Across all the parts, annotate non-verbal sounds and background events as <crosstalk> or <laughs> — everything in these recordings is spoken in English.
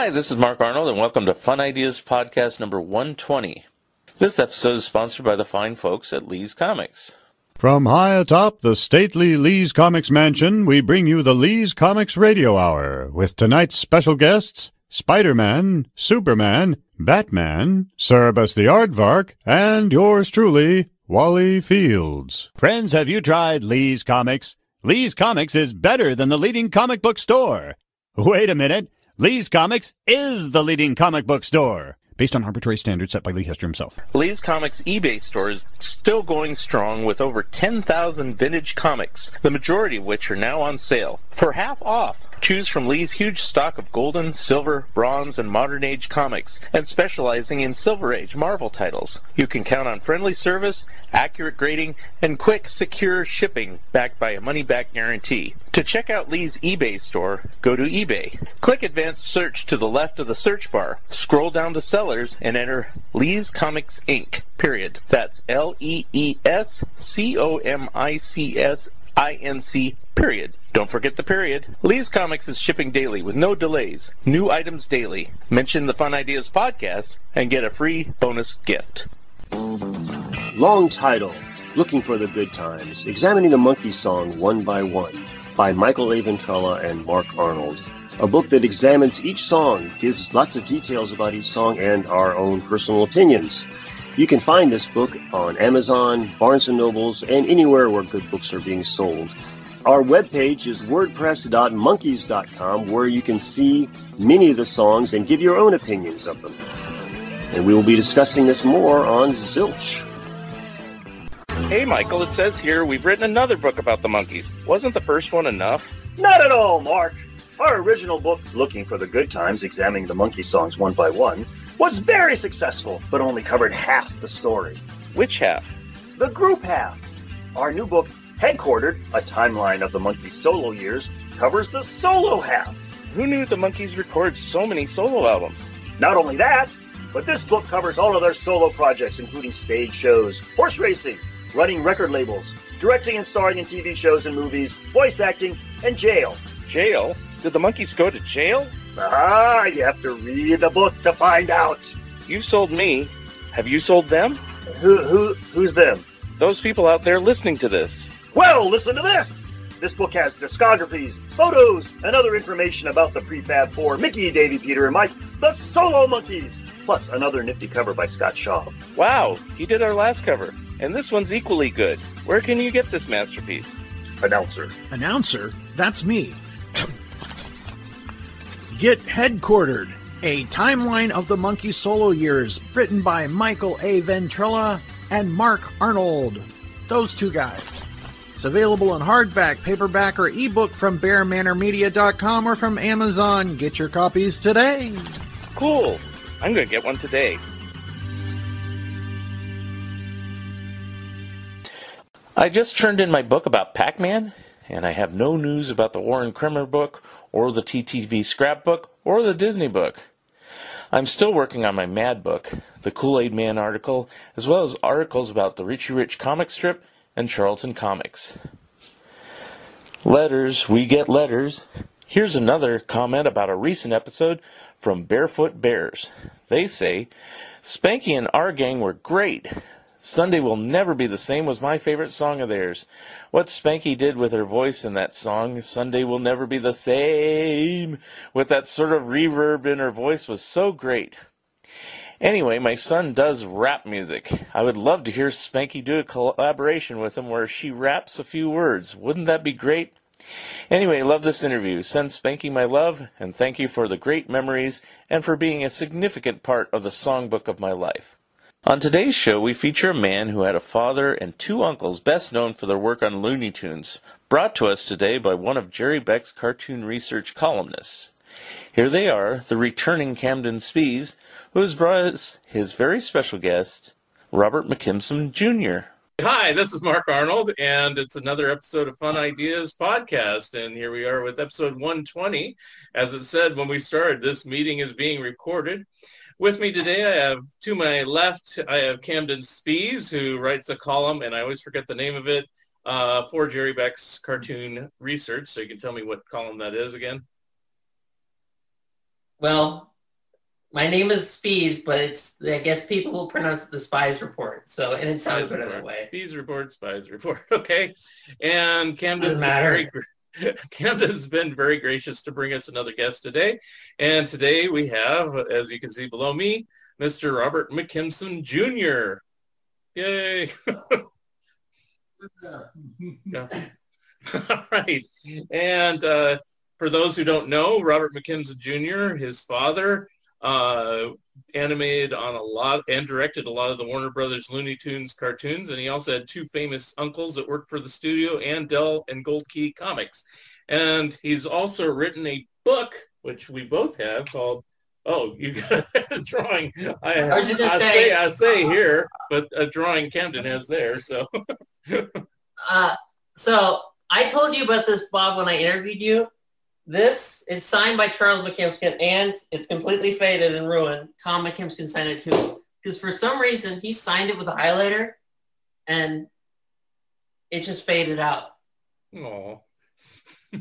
Hi, this is Mark Arnold, and welcome to Fun Ideas Podcast number 120. This episode is sponsored by the fine folks at Lee's Comics. From high atop the stately Lee's Comics Mansion, we bring you the Lee's Comics Radio Hour with tonight's special guests Spider Man, Superman, Batman, Cerebus the Aardvark, and yours truly, Wally Fields. Friends, have you tried Lee's Comics? Lee's Comics is better than the leading comic book store. Wait a minute. Lee's Comics is the leading comic book store. Based on arbitrary standards set by Lee Hester himself. Lee's Comics eBay store is still going strong with over 10,000 vintage comics, the majority of which are now on sale. For half off, choose from Lee's huge stock of golden, silver, bronze, and modern age comics, and specializing in Silver Age Marvel titles. You can count on friendly service, accurate grading, and quick, secure shipping backed by a money back guarantee. To check out Lee's eBay store, go to eBay. Click Advanced Search to the left of the search bar. Scroll down to Sellers and enter Lee's Comics Inc. Period. That's L E E S C O M I C S I N C. Period. Don't forget the period. Lee's Comics is shipping daily with no delays. New items daily. Mention the Fun Ideas podcast and get a free bonus gift. Long title Looking for the Good Times Examining the Monkey Song One by One by Michael A. Ventrella and Mark Arnold. A book that examines each song, gives lots of details about each song, and our own personal opinions. You can find this book on Amazon, Barnes & Nobles, and anywhere where good books are being sold. Our webpage is wordpress.monkeys.com where you can see many of the songs and give your own opinions of them. And we will be discussing this more on Zilch. Hey, Michael, it says here we've written another book about the Monkees. Wasn't the first one enough? Not at all, Mark. Our original book, Looking for the Good Times, examining the monkey songs one by one, was very successful, but only covered half the story. Which half? The group half. Our new book, Headquartered, a timeline of the monkey's solo years, covers the solo half. Who knew the Monkees record so many solo albums? Not only that, but this book covers all of their solo projects, including stage shows, horse racing, running record labels, directing and starring in TV shows and movies, voice acting, and jail. Jail? Did the Monkees go to jail? Ah, you have to read the book to find out. You've sold me. Have you sold them? Who, who, who's them? Those people out there listening to this. Well, listen to this. This book has discographies, photos, and other information about the prefab four Mickey, Davy, Peter, and Mike, the Solo Monkees, plus another nifty cover by Scott Shaw. Wow, he did our last cover. And this one's equally good. Where can you get this masterpiece? Announcer. Announcer, that's me. Get Headquartered, a timeline of the Monkey solo years, written by Michael A. Ventrella and Mark Arnold. Those two guys. It's available in hardback, paperback, or ebook from BearManorMedia.com or from Amazon. Get your copies today. Cool. I'm going to get one today. I just turned in my book about Pac Man, and I have no news about the Warren Kremer book, or the TTV scrapbook, or the Disney book. I'm still working on my Mad book, the Kool Aid Man article, as well as articles about the Richie Rich comic strip and Charlton Comics. Letters, we get letters. Here's another comment about a recent episode from Barefoot Bears. They say, Spanky and our gang were great. Sunday Will Never Be the Same was my favorite song of theirs. What Spanky did with her voice in that song, Sunday Will Never Be the Same, with that sort of reverb in her voice was so great. Anyway, my son does rap music. I would love to hear Spanky do a collaboration with him where she raps a few words. Wouldn't that be great? Anyway, love this interview. Send Spanky my love, and thank you for the great memories and for being a significant part of the songbook of my life. On today's show, we feature a man who had a father and two uncles best known for their work on Looney Tunes, brought to us today by one of Jerry Beck's cartoon research columnists. Here they are, the returning Camden Spees, who has brought us his very special guest, Robert McKimson Jr. Hi, this is Mark Arnold, and it's another episode of Fun Ideas Podcast. And here we are with episode 120. As it said when we started, this meeting is being recorded. With me today, I have to my left, I have Camden Spees, who writes a column, and I always forget the name of it, uh, for Jerry Beck's cartoon research. So you can tell me what column that is again. Well, my name is Spees, but it's I guess people will pronounce it the Spies Report. So and it sounds better that way. Spies Report, Spies Report. <laughs> Okay, and Camden's very <laughs> Camden's been very gracious to bring us another guest today, and today we have, as you can see below me, Mr. Robert McKimson Jr. Yay! <laughs> Yeah. All right. And uh, for those who don't know, Robert McKimson Jr., his father, uh, animated on a lot and directed a lot of the Warner Brothers Looney Tunes cartoons. And he also had two famous uncles that worked for the studio and Dell and Gold Key Comics. And he's also written a book, which we both have, called Oh, you got <laughs> a drawing. I, just I say- say I say here, but a drawing Camden has there. So <laughs> Uh, so I told you about this, Bob, when I interviewed you. This is signed by Charles McKimson, and it's completely faded and ruined. Tom McKimson signed it too, because for some reason he signed it with a highlighter, and it just faded out. oh,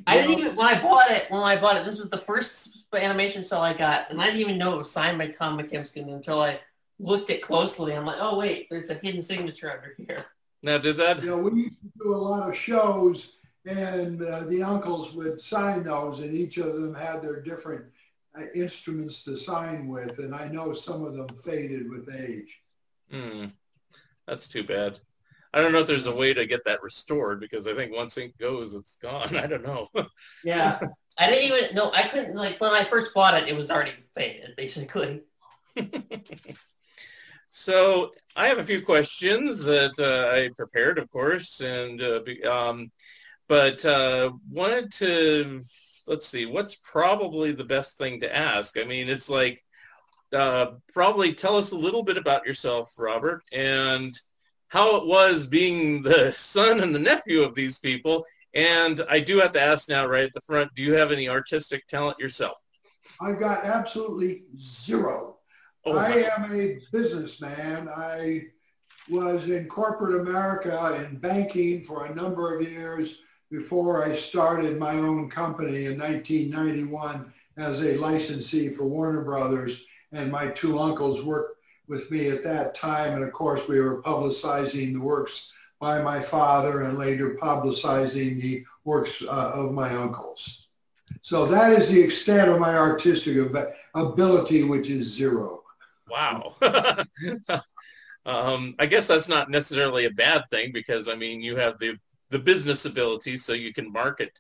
I didn't even when I bought it. When I bought it, this was the first animation cell I got, and I didn't even know it was signed by Tom McKimson until I looked it closely. I'm like, oh wait, there's a hidden signature under here. now did that? You know, we used to do a lot of shows, and uh, the uncles would sign those, and each of them had their different uh, instruments to sign with, and I know some of them faded with age. Hmm. That's too bad. I don't know if there's a way to get that restored because I think once ink goes, it's gone. <laughs> I don't know. <laughs> Yeah, I didn't even know. I couldn't like when I first bought it. It was already faded, basically. <laughs> so I have a few questions that uh, I prepared, of course, and uh, be- um, but uh, wanted to let's see what's probably the best thing to ask. I mean, it's like uh, probably tell us a little bit about yourself, Robert, and how it was being the <laughs> son and the nephew of these people. And I do have to ask now, right at the front, do you have any artistic talent yourself? I've got absolutely zero. Oh, I am a businessman. I was in corporate America in banking for a number of years before I started my own company in 1991 as a licensee for Warner Brothers. And my two uncles worked with me at that time. And of course, we were publicizing the works by my father and later publicizing the works uh, of my uncles. So that is the extent of my artistic ab- ability, which is zero. Wow. <laughs> um, I guess that's not necessarily a bad thing because I mean you have the the business ability, so you can market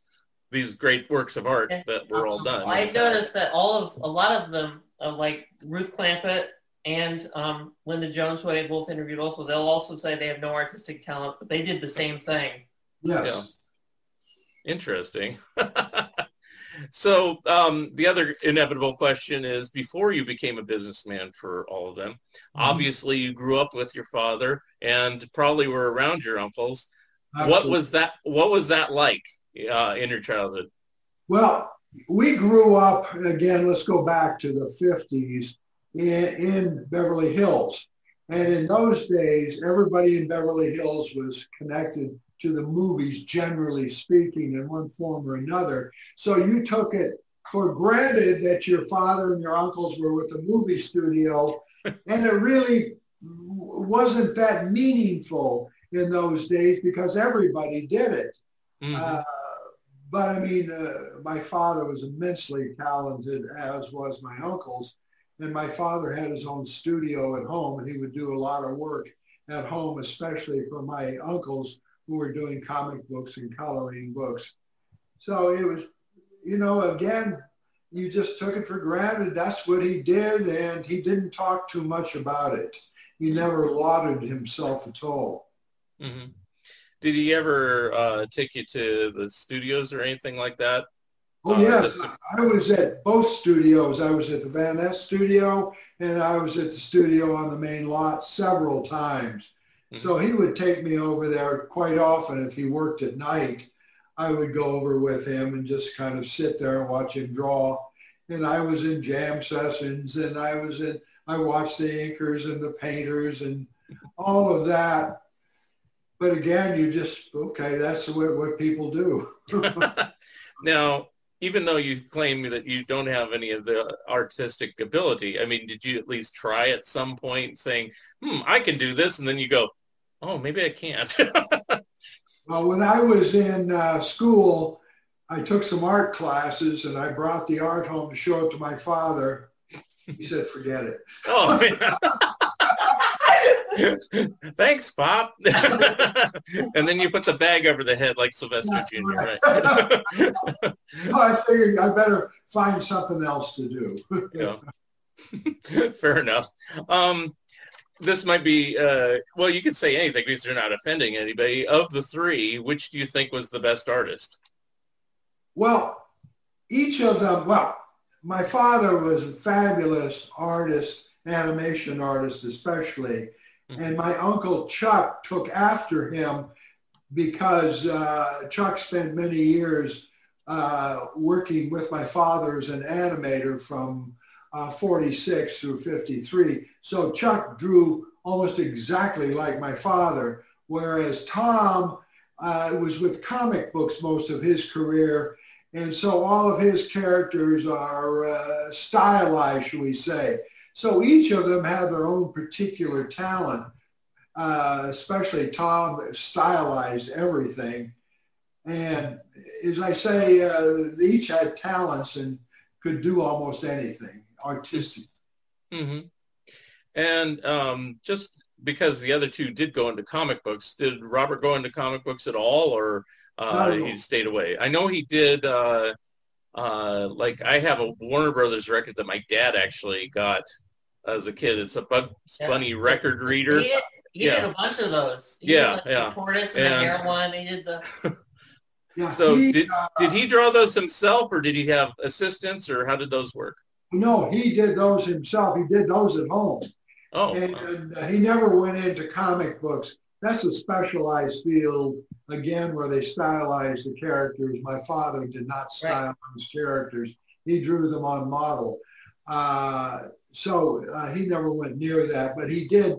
these great works of art that were all done. I noticed that all of a lot of them, uh, like Ruth Clampett and um, Linda Jones, who I both interviewed, also they'll also say they have no artistic talent, but they did the same thing. Yes. Yeah. Interesting. <laughs> so um, the other inevitable question is: Before you became a businessman for all of them, obviously you grew up with your father and probably were around your uncles. What was that? What was that like uh, in your childhood? Well, we grew up, again, let's go back to the 50s in, in Beverly Hills. And in those days, everybody in Beverly Hills was connected to the movies, generally speaking, in one form or another. So you took it for granted that your father and your uncles were with the movie studio. <laughs> And it really wasn't that meaningful in those days because everybody did it. Mhm. Uh, but I mean, uh, my father was immensely talented, as was my uncles. And my father had his own studio at home, and he would do a lot of work at home, especially for my uncles who were doing comic books and coloring books. So it was, you know, again, you just took it for granted. That's what he did, and he didn't talk too much about it. He never lauded himself at all. Hmm Did he ever uh, take you to the studios or anything like that? Oh Uh, yeah, to- I was at both studios. I was at the Van Ness studio, and I was at the studio on the main lot several times. Mhm. So he would take me over there quite often if he worked at night. I would go over with him and just kind of sit there and watch him draw. And I was in jam sessions, and I was in. I watched the inkers and the painters and all of that. But again, you just okay. That's what what people do. <laughs> <laughs> now, even though you claim that you don't have any of the artistic ability, I mean, did you at least try at some point saying, "Hmm, I can do this," and then you go, "Oh, maybe I can't." <laughs> Well, when I was in uh, school, I took some art classes and I brought the art home to show it to my father. He said, forget it. oh. <laughs> Thanks, Pop. <laughs> and then you put the bag over the head like Sylvester Jr. right. <laughs> I figured I better find something else to do. yeah. Fair enough. Um, this might be, uh, well, you could say anything because you're not offending anybody. Of the three, which do you think was the best artist? Well, each of them, well, my father was a fabulous artist, animation artist especially. And my uncle Chuck took after him because uh, Chuck spent many years uh, working with my father as an animator from uh, 46 through 53. So Chuck drew almost exactly like my father, whereas Tom uh, was with comic books most of his career. And so all of his characters are uh, stylized, shall we say. So each of them had their own particular talent, uh, especially Tom stylized everything. And as I say, uh, they each had talents and could do almost anything artistic. hmm And um, just because the other two did go into comic books, did Robert go into comic books at all, or uh, Not at all. he stayed away? I know he did. Uh, uh, like I have a Warner Brothers record that my dad actually got as a kid. It's a Bugs Yeah. Bunny record reader. He did, he Yeah. did a bunch of those. He Yeah, did the, yeah. The tortoise and, And- the hare one. He did the. <laughs> Yeah, So he, did uh, did he draw those himself, or did he have assistants, or how did those work? No, he did those himself. He did those at home. Oh, and uh, he never went into comic books. That's a specialized field, again, where they stylize the characters. My father did not stylize characters. He drew them on model. Uh, so uh, he never went near that, but he did,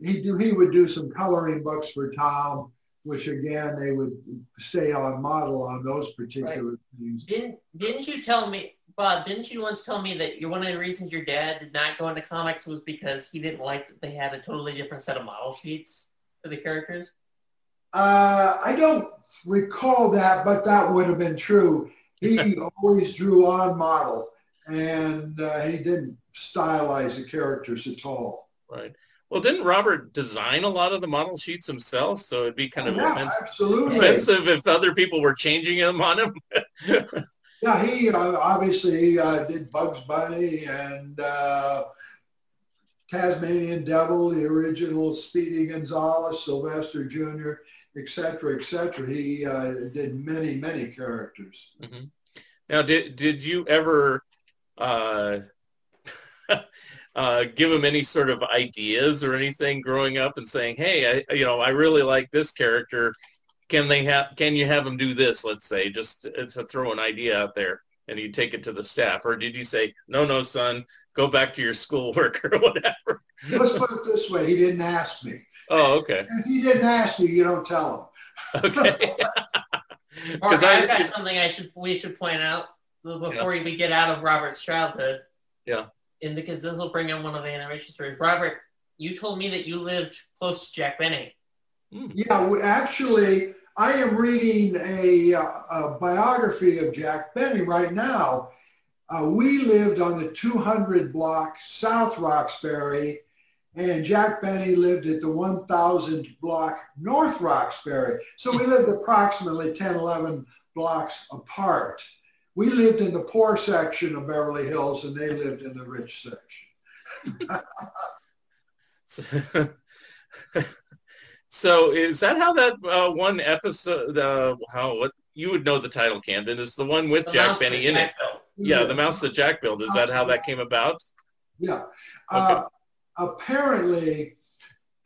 he, do, he would do some coloring books for Tom, which again, they would stay on model on those particular things. Didn't Didn't you tell me, Bob? Didn't you once tell me that you're one of the reasons your dad did not go into comics was because he didn't like that they had a totally different set of model sheets for the characters? Uh, I don't recall that, but that would have been true. He <laughs> always drew on model, and uh, he didn't stylize the characters at all. right. Well, didn't Robert design a lot of the model sheets himself? So it'd be kind of yeah, offensive, absolutely. offensive if other people were changing them on him. <laughs> Yeah, he uh, obviously uh, did Bugs Bunny and uh, Tasmanian Devil, the original Speedy Gonzales, Sylvester Jr., et cetera, et cetera. He uh, did many, many characters. Now, did did you ever uh, give him any sort of ideas or anything growing up and saying, "Hey, I, you know, I really like this character. Can they have? Can you have them do this? Let's say, just to, to throw an idea out there." And you take it to the staff, or did you say, "No, no, son, go back to your schoolwork <laughs> or whatever"? Let's put it this way: he didn't ask me. Oh, okay, If he didn't ask you, you don't tell him. okay. <laughs> Because I've got something I should we should point out before we get out of Robert's childhood. Yeah. And because this will bring in one of the animation stories. Robert you told me that you lived close to Jack Benny. Yeah, well, actually, I am reading a, uh, a biography of Jack Benny right now. Uh, we lived on the 200 block South Roxbury, and Jack Benny lived at the 1000 block North Roxbury. So we lived approximately 10, 11 blocks apart. We lived in the poor section of Beverly Hills, and they lived in the rich section. <laughs> so is that how that uh, one episode? Uh, how what you would know the title, Camden is the one with The Jack Benny that in it. Jack built. Yeah, the mouse that Jack built. Is that how that came about? Yeah. Uh, apparently,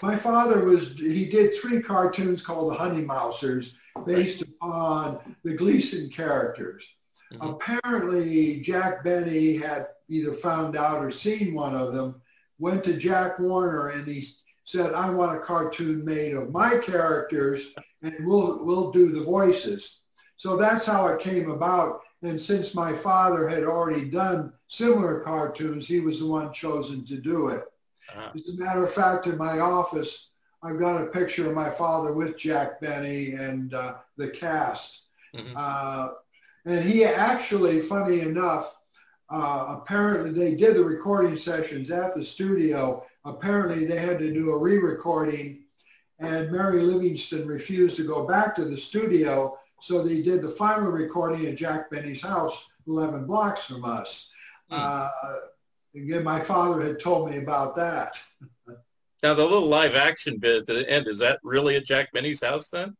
my father was, he did three cartoons called the Honey Mousers based upon the Gleason characters. Mhm. Apparently, Jack Benny had either found out or seen one of them, went to Jack Warner and he said, I want a cartoon made of my characters and we'll, we'll do the voices. So that's how it came about. And since my father had already done similar cartoons, he was the one chosen to do it. Ah. As a matter of fact, in my office, I've got a picture of my father with Jack Benny and uh, the cast. Mhm. Uh, and he actually, funny enough, uh, apparently they did the recording sessions at the studio. Apparently they had to do a re-recording and Mary Livingstone refused to go back to the studio. So they did the final recording at Jack Benny's house, 11 blocks from us. Hmm. Uh, again, my father had told me about that. <laughs> Now the little live action bit at the end is that really at Jack Benny's house then?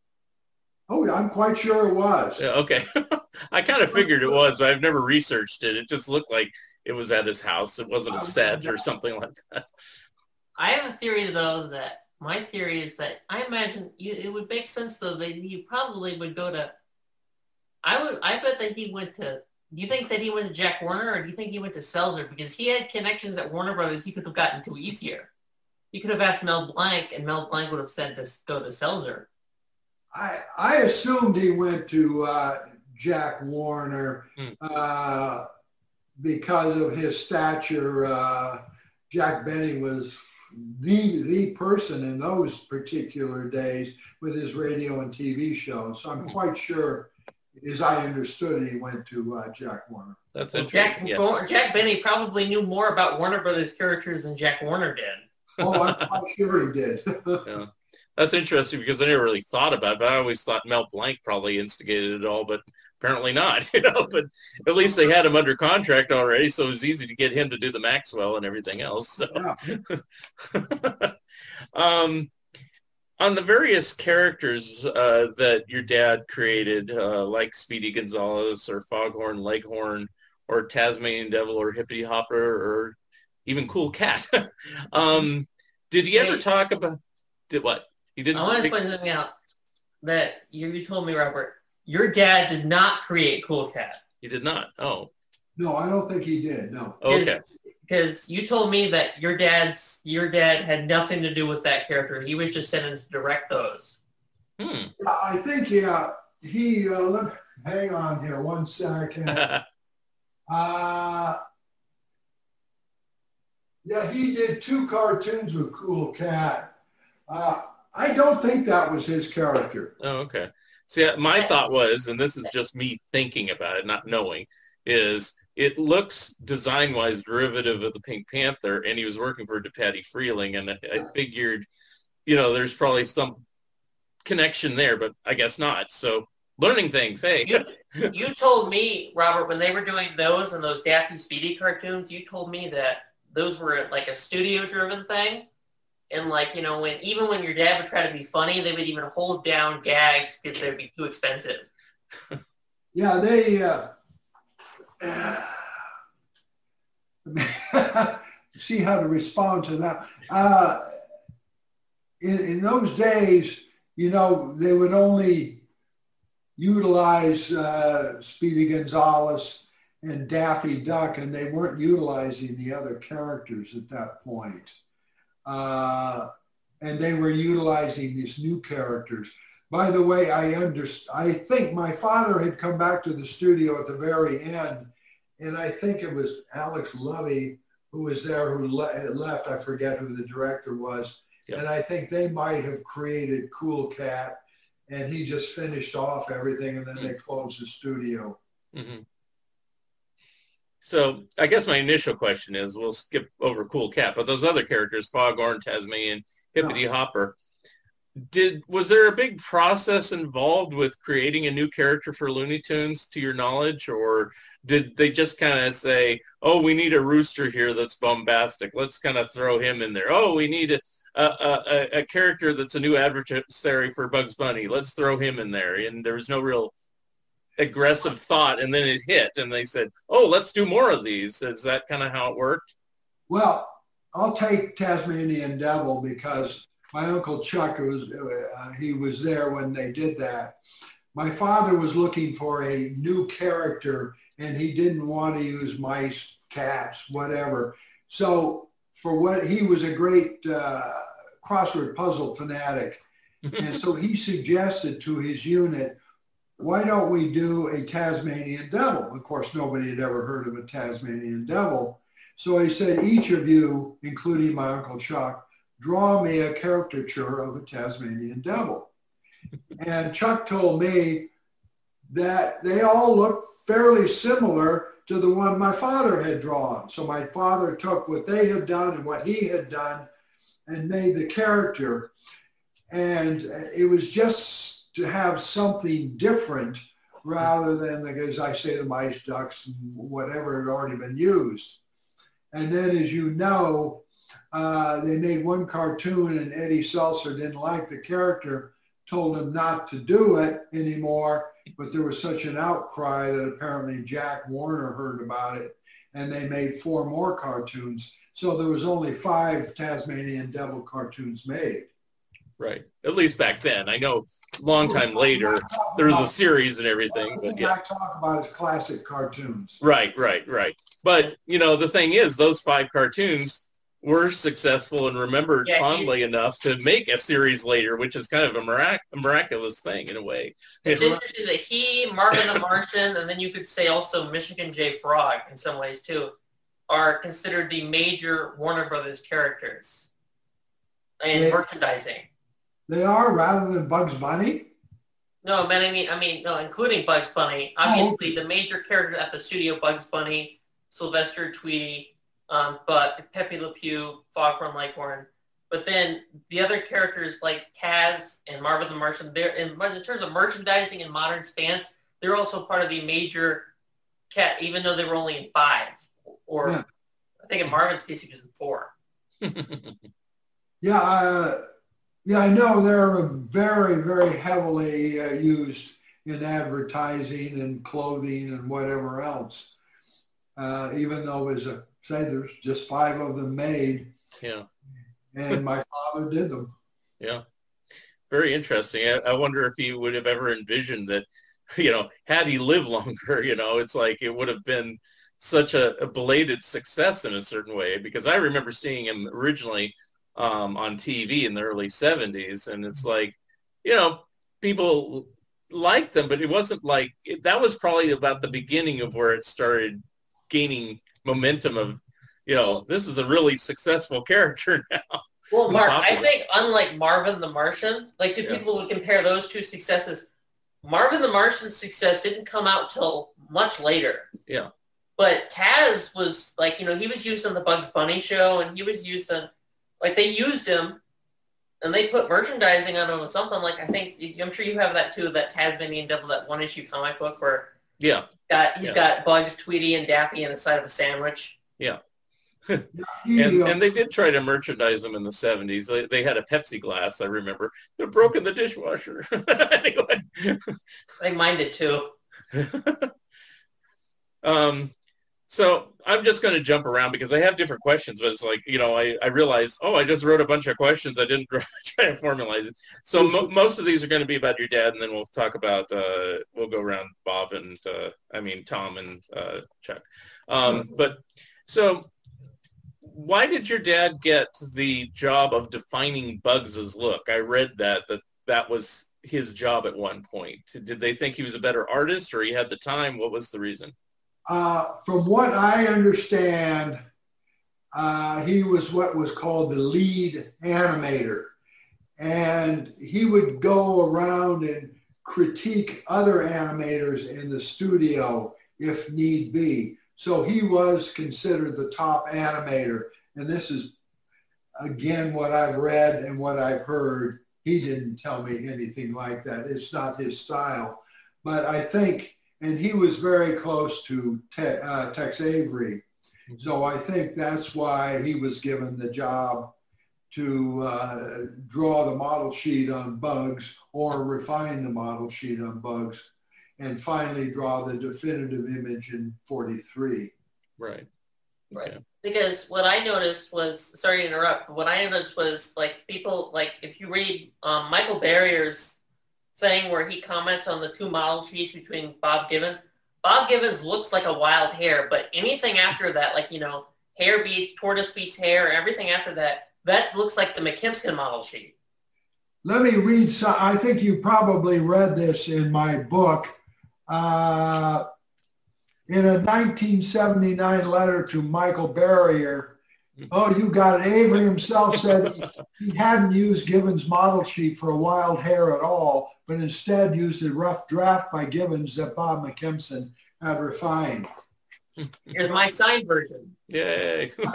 Oh, yeah, I'm quite sure it was. Yeah, okay. <laughs> I kind of figured it was, but I've never researched it. It just looked like it was at his house. It wasn't a set or something like that. I have a theory though that my theory is that I imagine you, it would make sense though that you probably would go to. I would. I bet that he went to. Do you think that he went to Jack Warner, or do you think he went to Selzer because he had connections at Warner Brothers? He could have gotten to easier. He could have asked Mel Blanc, and Mel Blanc would have said to go to Selzer. I, I assumed he went to uh, Jack Warner Hmm. uh, because of his stature. Uh, Jack Benny was the the person in those particular days with his radio and TV shows. So I'm quite sure, as I understood it, he went to uh, Jack Warner. That's Well, Jack interesting. Yeah. Jack Benny probably knew more about Warner Brothers characters than Jack Warner did. Oh, I'm quite sure he did. <laughs> That's interesting because I never really thought about it, but I always thought Mel Blanc probably instigated it all, but apparently not, <laughs> you know, but at least they had him under contract already, so it was easy to get him to do the Maxwell and everything else. So. Yeah. <laughs> um, on the various characters uh, that your dad created, uh, like Speedy Gonzales or Foghorn Leghorn or Tasmanian Devil or Hippity Hopper or even Cool Cat, <laughs> um, did he ever talk about did what? He didn't. I want to pick- point something out that you, you told me, Robert. Your dad did not create Cool Cat. he did not. Oh, No, I don't think he did. No. okay. Because you told me that your dad's your dad had nothing to do with that character. He was just sent in to direct those. Hmm. I think, yeah, he, uh, let, hang on here one second. <laughs> Uh, yeah, he did two cartoons with Cool Cat. Uh, I don't think that was his character. Oh, okay. See, uh, my thought was, and this is just me thinking about it, not knowing, is it looks design-wise derivative of the Pink Panther, and he was working for Patty Freeling, and I, I figured, you know, there's probably some connection there, but I guess not. So, learning things. Hey, You, <laughs> you told me, Robert, when they were doing those and those Daffy Speedy cartoons, you told me that those were like a studio-driven thing. And like, you know, when even when your dad would try to be funny, they would even hold down gags because they'd be too expensive. Yeah, they, uh, <sighs> see how to respond to that. Uh, in, in those days, you know, they would only utilize uh, Speedy Gonzales and Daffy Duck, and they weren't utilizing the other characters at that point. Uh, and they were utilizing these new characters. By the way, I underst- I think my father had come back to the studio at the very end, and I think it was Alex Lovy who was there who le- left. I forget who the director was. Yeah. And I think they might have created Cool Cat and he just finished off everything and then they closed the studio. hmm So I guess my initial question is, we'll skip over Cool Cat, but those other characters, Foghorn, Tasmanian, Hippity Hopper, did was there a big process involved with creating a new character for Looney Tunes, to your knowledge, or did they just kind of say, "Oh, we need a rooster here that's bombastic. Let's kind of throw him in there. Oh, we need a a, a, a character that's a new adversary for Bugs Bunny. Let's throw him in there." And there was no real aggressive thought, and then it hit, and they said, "Oh, let's do more of these." Is that kind of how it worked? Well, I'll take Tasmanian Devil because my uncle Chuck was uh, he was there when they did that. My father was looking for a new character, and he didn't want to use mice, cats, whatever. So for what he was a great uh, crossword puzzle fanatic, <laughs> and so he suggested to his unit, why don't we do a Tasmanian devil? Of course, nobody had ever heard of a Tasmanian devil. So he said, each of you, including my Uncle Chuck, draw me a caricature of a Tasmanian devil. And Chuck told me that they all looked fairly similar to the one my father had drawn. So my father took what they had done and what he had done and made the character. And it was just to have something different rather than, as I say, the mice, ducks, and whatever had already been used. And then, as you know, uh, they made one cartoon and Eddie Selzer didn't like the character, told him not to do it anymore. But there was such an outcry that apparently Jack Warner heard about it and they made four more cartoons. So there was only five Tasmanian Devil cartoons made. Right. At least back then. I know long time later there was a series and everything, but yeah. I talk about his classic cartoons. Right, right, right. But you know, the thing is, those five cartoons were successful and remembered Yeah, fondly enough to make a series later, which is kind of a, mirac- a miraculous thing in a way. It's It's- interesting that he, Marvin the Martian, and then you could say also Michigan J. Frog in some ways too, are considered the major Warner Brothers characters in Yeah. merchandising. They are rather than Bugs Bunny. No, man, I mean, I mean, no, including Bugs Bunny. Obviously, the major characters at the studio: Bugs Bunny, Sylvester Tweety, um, but Pepe Le Pew, Foghorn Leghorn. But then the other characters like Taz and Marvin the Martian, they're in, in terms of merchandising and modern stance, they're also part of the major cat, even though they were only in five. Or Yeah. I think in Marvin's case, he was in four. <laughs> Yeah, uh, yeah, I know they're very, very heavily uh, used in advertising and clothing and whatever else. Uh, even though, as I say, there's just five of them made, yeah. and my <laughs> father did them. Yeah. Very interesting. I, I wonder if he would have ever envisioned that, <laughs> you know, had he lived <laughs> longer, you know, it's like it would have been such a, a belated success in a certain way because I remember seeing him originally um, on TV in the early 70s and it's like, you know, people liked them, but it wasn't like that was probably about the beginning of where it started gaining momentum of, you know, this is a really successful <laughs> character now. Well, Mark, I think unlike Marvin the Martian, like if Yeah. people would compare those two successes, Marvin the Martian's success didn't come out till much later. Yeah. But Taz was like, you know, he was used on the Bugs Bunny show, and he was used on, like, they used him, and they put merchandising on him or something. Like, I think I'm sure you have that too, that Tasmanian Devil, that one issue comic book where Yeah. got he's Yeah. got Bugs, Tweety, and Daffy on the side of a sandwich. Yeah. <laughs> and, and they did try to merchandise them in the 70s. They, they had a Pepsi glass, I remember. They've broken the dishwasher. <laughs> anyway. I mind it too. <laughs> Um, so I'm just going to jump around because I have different questions, but it's like, you know, I, I realize, oh, I just wrote a bunch of questions. I didn't <laughs> try to formalize it. So mo- most of these are going to be about your dad, and then we'll talk about, uh, we'll go around Bob and, uh, I mean, Tom and uh, Chuck. Um, but so why did your dad get the job of defining Bugs's look? I read that, that that was his job at one point. Did they think he was a better artist or he had the time? What was the reason? Uh, from what I understand, uh, he was what was called the lead animator. And he would go around and critique other animators in the studio if need be. So he was considered the top animator. And this is, again, what I've read and what I've heard. He didn't tell me anything like that. It's not his style. But I think, and he was very close to Te- uh, Tex Avery. So I think that's why he was given the job to uh, draw the model sheet on bugs or refine the model sheet on bugs and finally draw the definitive image in 43. Right. Right. Okay. Because what I noticed was, sorry to interrupt, but what I noticed was like people, like if you read um, Michael Barrier's thing where he comments on the two model sheets between Bob Givens, Bob Givens looks like a wild hare, but anything after that, like, you know, hare beats, tortoise beats hare, everything after that, that looks like the McKimson model sheet. Let me read some, I think you probably read this in my book. Uh, in a 1979 letter to Michael Barrier, oh, you got it. Avery himself said he, hadn't used Givens' model sheet for a wild hare at all, but instead used a rough draft by Givens that Bob McKimson had refined. Here's my signed version. Yay. <laughs>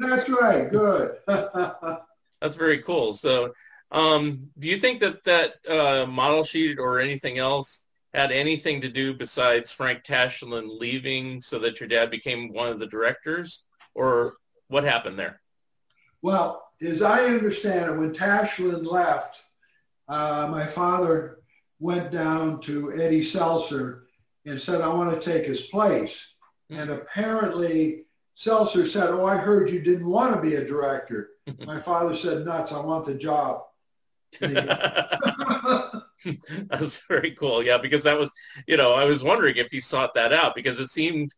That's right. Good. <laughs> That's very cool. So, um, do you think that that uh, model sheet or anything else had anything to do besides Frank Tashlin leaving so that your dad became one of the directors, or what happened there? Well, as I understand it, when Tashlin left, uh, my father went down to Eddie Selzer and said, I want to take his place. And apparently, Selzer said, Oh, I heard you didn't want to be a director. my father said, Nuts, I want the job. And <laughs> he- That's very cool. Yeah, because that was, you know, I was wondering if he sought that out because it seemed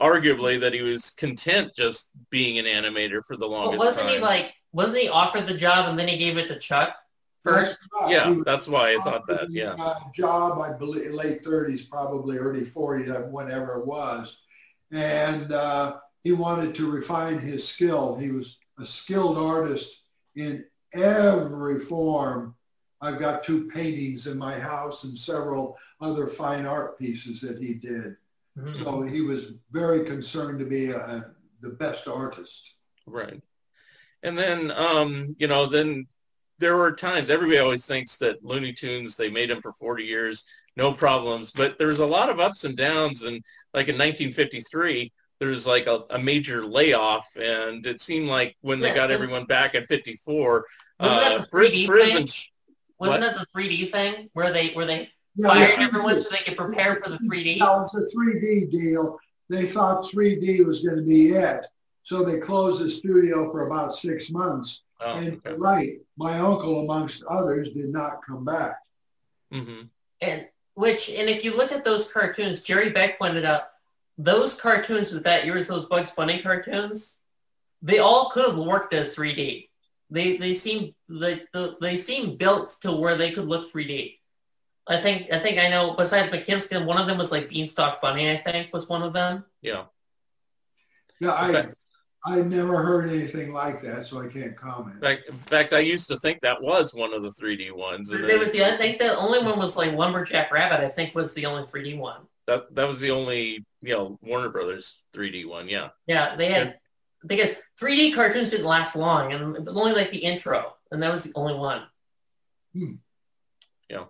arguably that he was content just being an animator for the But longest wasn't time. he like, wasn't he offered the job and then he gave it to Chuck first? That's yeah, was that's why I thought that. Yeah. uh, job, I believe, late 30s, probably early 40s, uh, whatever it was. And uh, he wanted to refine his skill. He was a skilled artist in every form. I've got two paintings in my house and several other fine art pieces that he did. Mhm. So he was very concerned to be a, the best artist. Right. And then, um, you know, then there were times everybody always thinks that Looney Tunes, they made them for 40 years, no problems. But there's a lot of ups and downs. And like in 1953, there was like a, a major layoff. And it seemed like when they Yeah, got everyone back at 54, Wasn't that uh, the 3D Friz thing? and Wasn't What? that the 3D thing where they where they Yeah, fired yeah. everyone so they could prepare for the 3D? No, it's a 3D deal. They thought 3D was going to be it. So they closed the studio for about six months. Oh, and okay. right, my uncle, amongst others, did not come back. hmm And which and if you look at those cartoons, Jerry Beck pointed out those cartoons with that years, those Bugs Bunny cartoons, they all could have worked as 3D. They they seem like the, they seem built to where they could look 3D. I think I think I know. Besides McKimson, one of them was like Beanstalk Bunny. I think was one of them. Yeah. Yeah, I, Okay. I never heard anything like that, so I can't comment. In fact, in fact, I used to think that was one of the 3D ones. and They then- would, I think the only one was like Lumberjack Rabbit. I think was the only 3D one. that that was the only you know Warner Brothers 3D one. Yeah. Yeah, they had because 3D cartoons didn't last long, and it was only like the intro, and that was the only one. Hmm. Yeah.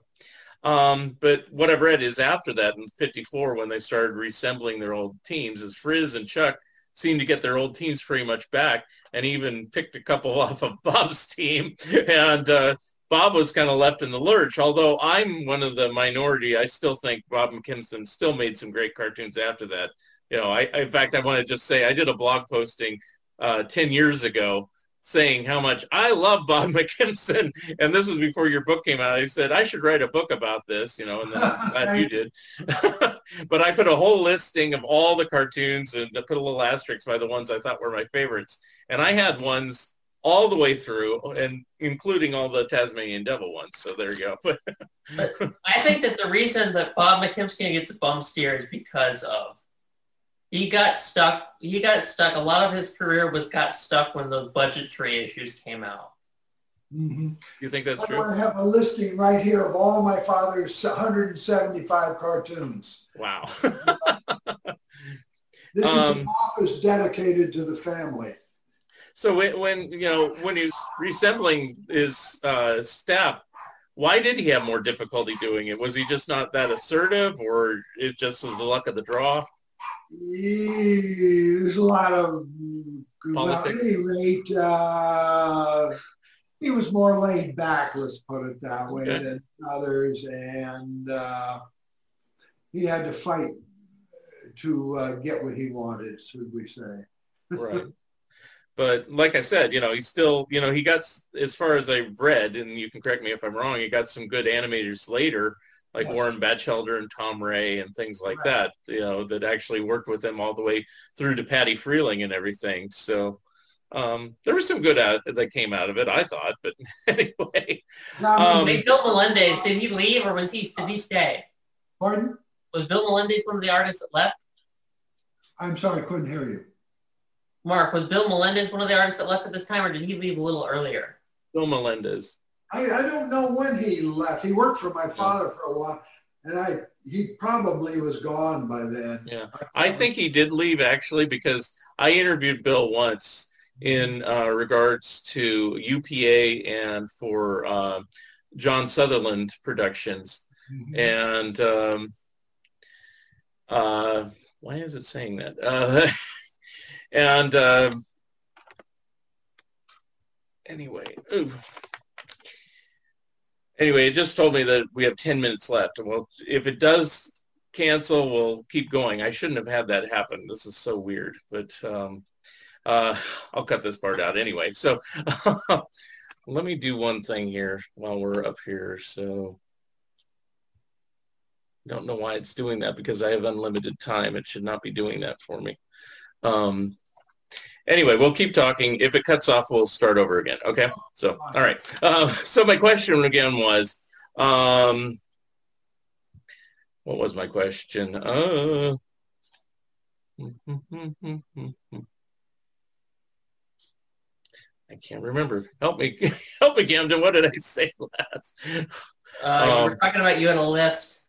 Um, but what I've read is after that in '54, when they started reassembling their old teams, is Friz and Chuck seemed to get their old teams pretty much back, and even picked a couple <laughs> off of Bob's team, and uh, Bob was kind of left in the lurch. Although I'm one of the minority, I still think Bob McKimson still made some great cartoons after that. You know, I, in fact I want to just say I did a blog posting uh, ten years ago saying how much I love Bob <laughs> McKimson, and this was before your book came out. I said I should write a book about this, you know, and then I'm glad you <laughs> did. <laughs> but I put a whole listing of all the cartoons and I put a little asterisk by the ones I thought were my favorites, and I had ones all the way through, and including all the Tasmanian Devil ones. So there you go. I think that the reason that Bob McKimson gets a bum steer is because of he got stuck. He got stuck. A lot of his career was got stuck when those budgetary issues came out. Mhm. You think that's I true? I have a listing right here of all my father's 175 cartoons. Wow. <laughs> This is an Um, office dedicated to the family. so when, when you know when he was resembling his uh, staff, why did he have more difficulty doing it? Was he just not that assertive, or it just was the luck of the draw? He, there's a lot of, well, at Politics. any rate, uh, he was more laid back, let's put it that way, Okay. than others. And uh, he had to fight to uh, get what he wanted, should we say. right but like i said you know he still you know he got as far as i've read and you can correct me if i'm wrong he got some good animators later like Yes. warren batchelder and tom ray and things like Right. that you know that actually worked with him all the way through to patty freleng and everything so um, there was some good out that came out of it i thought but <laughs> anyway Now, Um, Hey, Bill Melendez, did he leave or was he did he stay? pardon? Was Bill Melendez one of the artists that left? I'm sorry, I couldn't hear you. Mark, was Bill Melendez one of the artists that left at this time, or did he leave a little earlier? bill melendez I, I don't know when he left. He worked for my father for a while, and I he probably was gone by then. Yeah, I think he did leave actually because I interviewed Bill once in uh, regards to UPA and for uh, John Sutherland Productions, Mhm. and um, uh, why is it saying that? Uh, <laughs> and uh, anyway, ooh. Anyway, it just told me that we have ten minutes left. Well, if it does cancel, we'll keep going. I shouldn't have had that happen. This is so weird, but um, uh, I'll cut this part out anyway. So <laughs> let me do one thing here while we're up here. So I don't know why it's doing that because I have unlimited time. It should not be doing that for me. Um, anyway, we'll keep talking. If it cuts off, we'll start over again. Okay. So, all right. Uh, so my question again was, um, what was my question? Uh, I can't remember. Help me, <laughs> help me, Camden. What did I say <laughs> last? Uh, you were Um, talking about you had a list.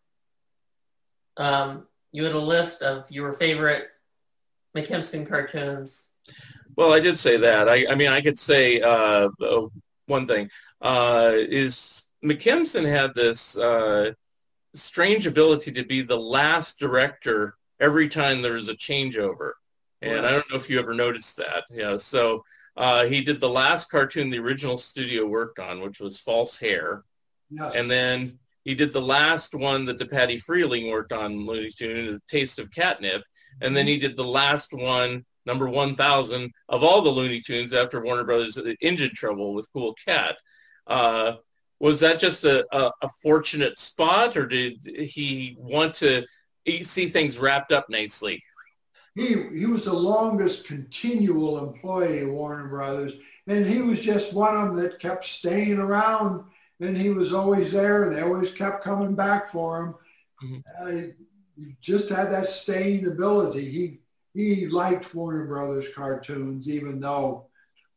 Um, you had a list of your favorite McKimson cartoons. Well, I did say that. I, I mean, I could say uh, uh, one thing uh, is McKimson had this uh, strange ability to be the last director every time there was a changeover, and I don't know if you ever noticed that. Yeah, so uh, he did the last cartoon the original studio worked on, which was False Hare, Yes. and then he did the last one that the Patty Freleng worked on, Looney Tunes, Taste of Catnip, and then he did the last one, number 1000 of all the Looney Tunes after Warner Brothers Injun Trouble with Cool Cat. Uh, was that just a, a, a fortunate spot, or did he want to see things wrapped up nicely? he he was the longest continual employee of Warner Brothers, and he was just one of them that kept staying around, and he was always there, and they always kept coming back for him. Mhm. Uh, he just had that staying ability. He he liked Warner Brothers cartoons, even though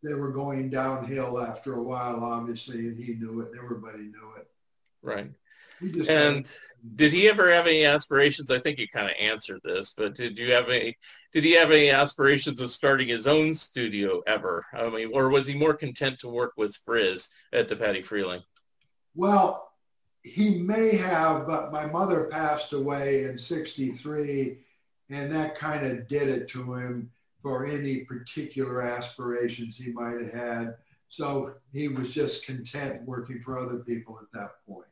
they were going downhill after a while, obviously, and he knew it. Everybody knew it. Right. And did he ever have any aspirations? I think you kind of answered this, but did you have any? Did he have any aspirations of starting his own studio ever? I mean, or was he more content to work with Friz at the Patty Freleng? Well, he may have, but my mother passed away in 63, and that kind of did it to him for any particular aspirations he might have had. So he was just content working for other people at that point.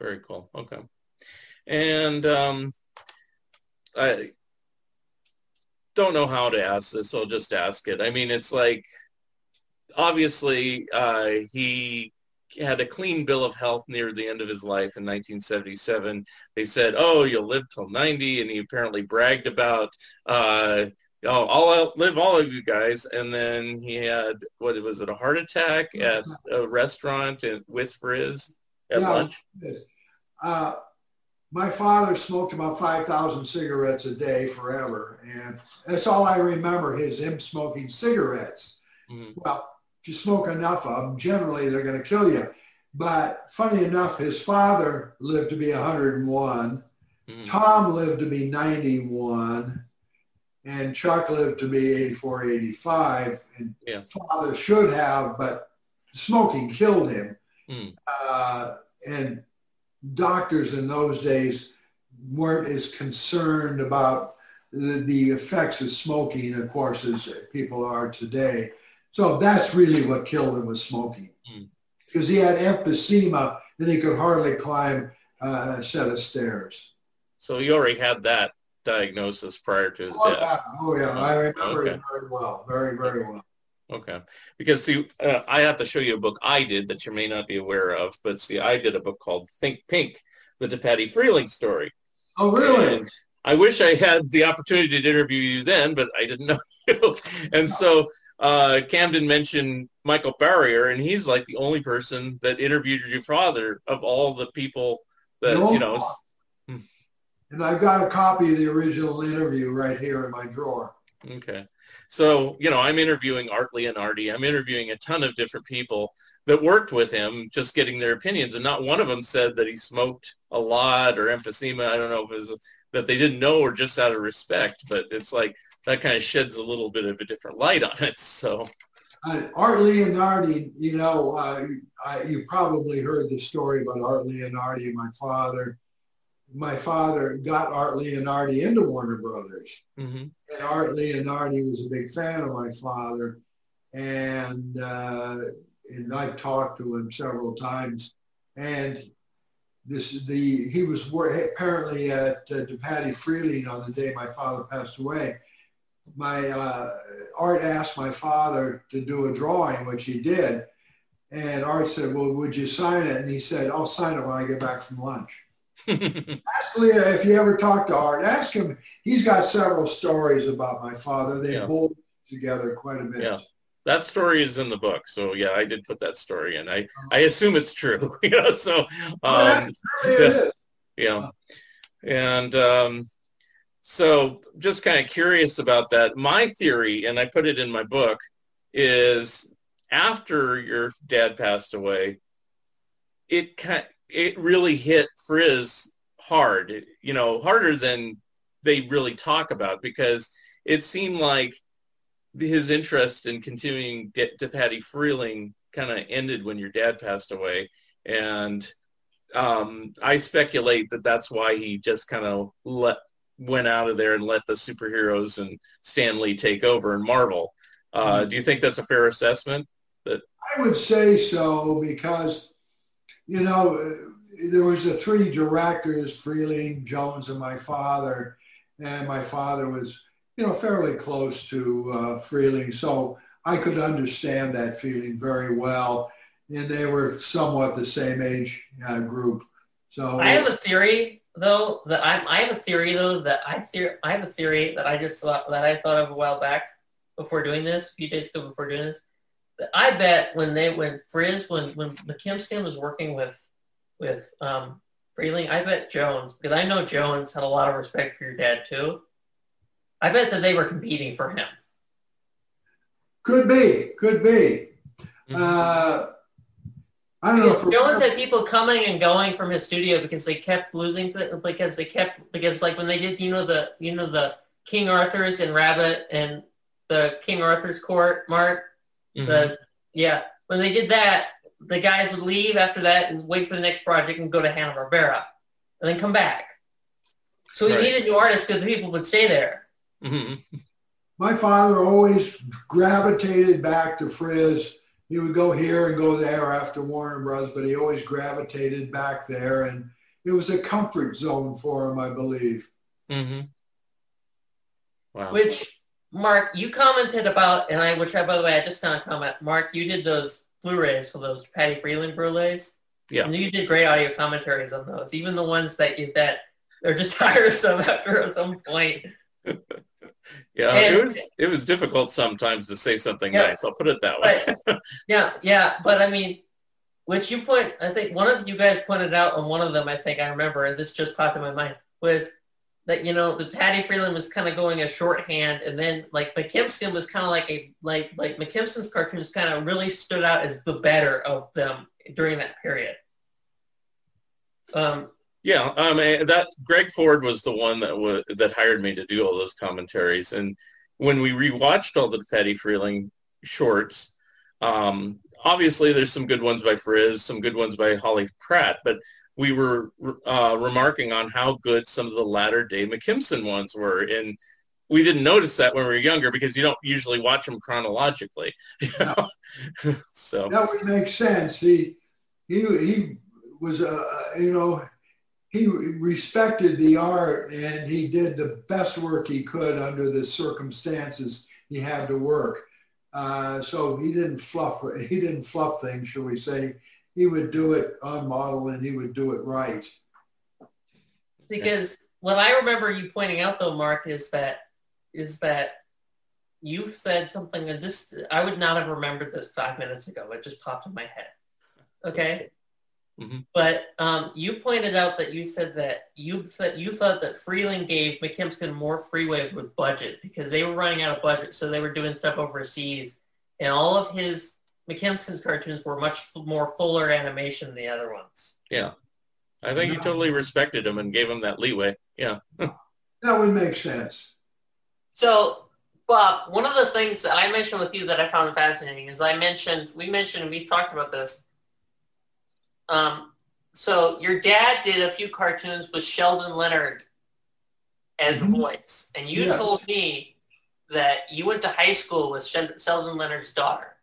Very cool. Okay. And um, I don't know how to ask this. I'll just ask it. I mean, it's like obviously uh, he had a clean bill of health near the end of his life in 1977. They said, "Oh, you'll live till 90," and he apparently bragged about, uh, "Oh, I'll live all of you guys." And then he had what was it? A heart attack at a restaurant and with Friz at Yeah. lunch. Uh, my father smoked about 5,000 cigarettes a day forever. And that's all I remember His him smoking cigarettes. Mhm. Well, you smoke enough of them, generally they're going to kill you. But funny enough, his father lived to be 101. Mhm. Tom lived to be 91. And Chuck lived to be 84, 85. And Yeah. father should have, but smoking killed him. Hmm. Uh, and doctors in those days weren't as concerned about the, the effects of smoking, of course, as people are today. So that's really what killed him was smoking. Hmm. Because he had emphysema and he could hardly climb uh, a set of stairs. So he already had that diagnosis prior to his Oh death. yeah, oh, yeah. I remember Okay. it very well, very, very well. Okay. Because see, uh, I have to show you a book I did that you may not be aware of, but see, I did a book called Think Pink, the DePatie Freleng story. Oh, really? And I wish I had the opportunity to interview you then, but I didn't know <laughs> you. And so uh, Camden mentioned Michael Barrier, and he's like the only person that interviewed your father of all the people that, you know, And I've got a copy of the original interview right here in my drawer. Okay. So, you know, I'm interviewing Art Leonardi. I'm interviewing a ton of different people that worked with him, just getting their opinions. And not one of them said that he smoked a lot or emphysema. I don't know if it was that they didn't know or just out of respect, but it's like that kind of sheds a little bit of a different light on it. So, Uh, Art Leonardi, you know, uh, I, you probably heard the story about Art Leonardi, my father. My father got Art Leonardi into Warner Brothers. mhm. And Art Leonardi was a big fan of my father. And, uh, and I've talked to him several times. And this the he was apparently at uh, DePatty Freeling on the day my father passed away. My uh, Art asked my father to do a drawing, which he did. And Art said, "Well, would you sign it?" And he said, "I'll sign it when I get back from lunch." <laughs> Ask Leah if you ever talk to Art. Ask him. He's got several stories about my father. They Yeah. both together quite a bit. Yeah. that story is in the book. So, yeah, I did put that story in. I, I assume it's true. <laughs> you know, so, um, is. <laughs> Yeah. And um, so just kind of curious about that. My theory, and I put it in my book, is after your dad passed away, it kind it really hit Friz hard, you know, harder than they really talk about because it seemed like his interest in continuing to, to Patty Freleng kind of ended when your dad passed away. And um, I speculate that that's why he just kind of let went out of there and let the superheroes and Stan Lee take over and Marvel. Uh, do you think that's a fair assessment? That I would say so because, you know, uh, there was the three directors, Freleng, Jones, and my father, and my father was, you know, fairly close to uh, Freleng, so I could understand that feeling very well, and they were somewhat the same age uh, group. So I have a theory though that I'm, I have a theory though that I theor- I have a theory that I just thought that I thought of a while back before doing this, a few days ago before doing this. That I bet when they when Friz when when McKimson was working with with um, Freleng, I bet Jones because I know Jones had a lot of respect for your dad too. I bet that they were competing for him. could be, could be. Mhm. Uh, I don't know. Because For, Jones had people coming and going from his studio because they kept losing th- because they kept because like when they did you know the you know the King Arthur's and Rabbit and the King Arthur's Court Mark Mhm. the yeah when they did that the guys would leave after that and wait for the next project and go to Hanna Barbera and then come back. So he Right. needed new artists because the people would stay there. Mhm. My father always gravitated back to Friz. He would go here and go there after Warner Bros., but he always gravitated back there, and it was a comfort zone for him, I believe. Mhm. Wow. Which Mark, you commented about, and I, which I, by the way, I just kind of comment. Mark, you did those Blu-rays for those Patty Freleng Blu-rays. Yeah. And you did great audio commentaries on those, even the ones that you that they're just <laughs> tiresome after some point. <laughs> yeah, and- it was it was difficult sometimes to say something Yeah. nice. I'll put it that way. Yeah, yeah, but I mean, which you point, I think one of you guys pointed out on one of them, I think I remember, and this just popped in my mind, was that, you know, the Patty Freleng was kind of going a shorthand and then like McKimson was kind of like a, like, like McKimson's cartoons kind of really stood out as the better of them during that period. Um, Yeah, um, and that Greg Ford was the one that was that hired me to do all those commentaries. And when we rewatched all the Patty Freleng shorts, um, obviously there's some good ones by Friz, some good ones by Hawley Pratt, but we were uh, remarking on how good some of the latter day McKimson ones were, and we didn't notice that when we were younger because you don't usually watch them chronologically. <laughs> You know? <laughs> so That would make sense. He he he was uh, you know he respected the art and he did the best work he could under the circumstances he had to work. Uh, so he didn't fluff <laughs> he didn't fluff things, shall we say? He would do it on model and he would do it right. because what I remember you pointing out though, Mark, is that is that you said something and this I would not have remembered this five minutes ago. It just popped in my head. Okay. Mhm. But um, you pointed out that you said that you that you thought that Freleng gave McKimson more freeway with budget because they were running out of budget, so they were doing stuff overseas, and all of his McKimson's cartoons were much f- more fuller animation than the other ones. yeah, I think he totally respected him and gave him that leeway. Yeah, <laughs> That would make sense. So, Bob, one of the things that I mentioned with you that I found fascinating is I mentioned, we mentioned, and we've talked about this. Um, so your dad did a few cartoons with Sheldon Leonard as Mhm. voice, and you told me that you went to high school with Sheldon Leonard's daughter.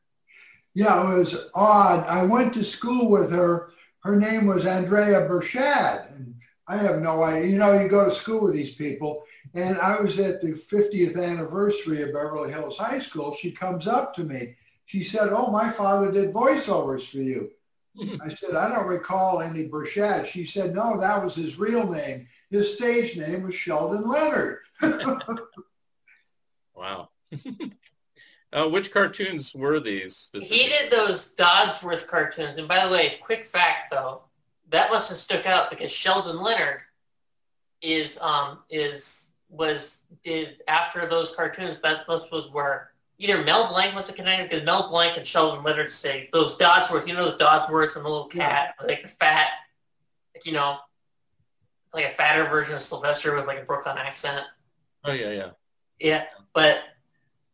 Yeah, it was odd. I went to school with her. Her name was Andrea Bershad. And I have no idea. You know, you go to school with these people. And I was at the 50th anniversary of Beverly Hills High School. She comes up to me. She said, Oh, my father did voiceovers for you. I said, I don't recall any Bershad. She said, No, that was his real name. His stage name was Sheldon Leonard. <laughs> wow. <laughs> uh, which cartoons were these? He did those Dodsworth cartoons. And by the way, quick fact though, that must have stuck out because Sheldon Leonard is um is was did after those cartoons that must was where either Mel Blanc must have connected because Mel Blanc and Sheldon Leonard say those Dodsworth, you know the Dodsworths and the little cat, like the fat, like you know, like a fatter version of Sylvester with like a Brooklyn accent. Oh yeah, yeah. Yeah, but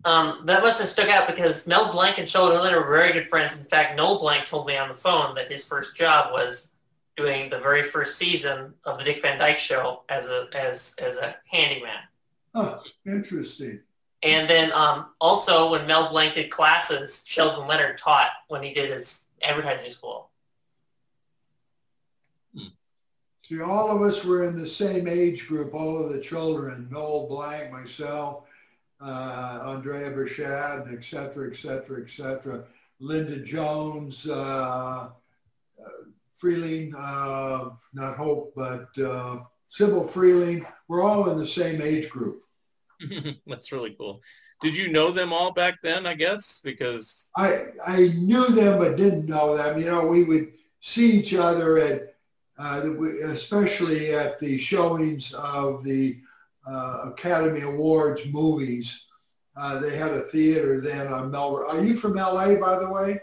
um, that must have stuck out because Mel Blanc and Sheldon Leonard were very good friends. In fact, Noel Blanc told me on the phone that his first job was doing the very first season of the Dick Van Dyke Show as a as as a handyman. Huh, interesting. And then um, also when Mel Blanc did classes, Sheldon Leonard taught when he did his advertising school. See, all of us were in the same age group, all of the children, Noel Blanc, myself, uh, Andrea Bershad, et cetera, et cetera, et cetera. Linda Jones, uh, uh, Freleng, uh, not Hope, but uh, Sybil Freleng. We're all in the same age group. <laughs> That's really cool. Did you know them all back then? I guess because I I knew them but didn't know them. You know, we would see each other at, uh, especially at the showings of the uh, Academy Awards movies. Uh, they had a theater then on Melrose. Are you from LA, by the way?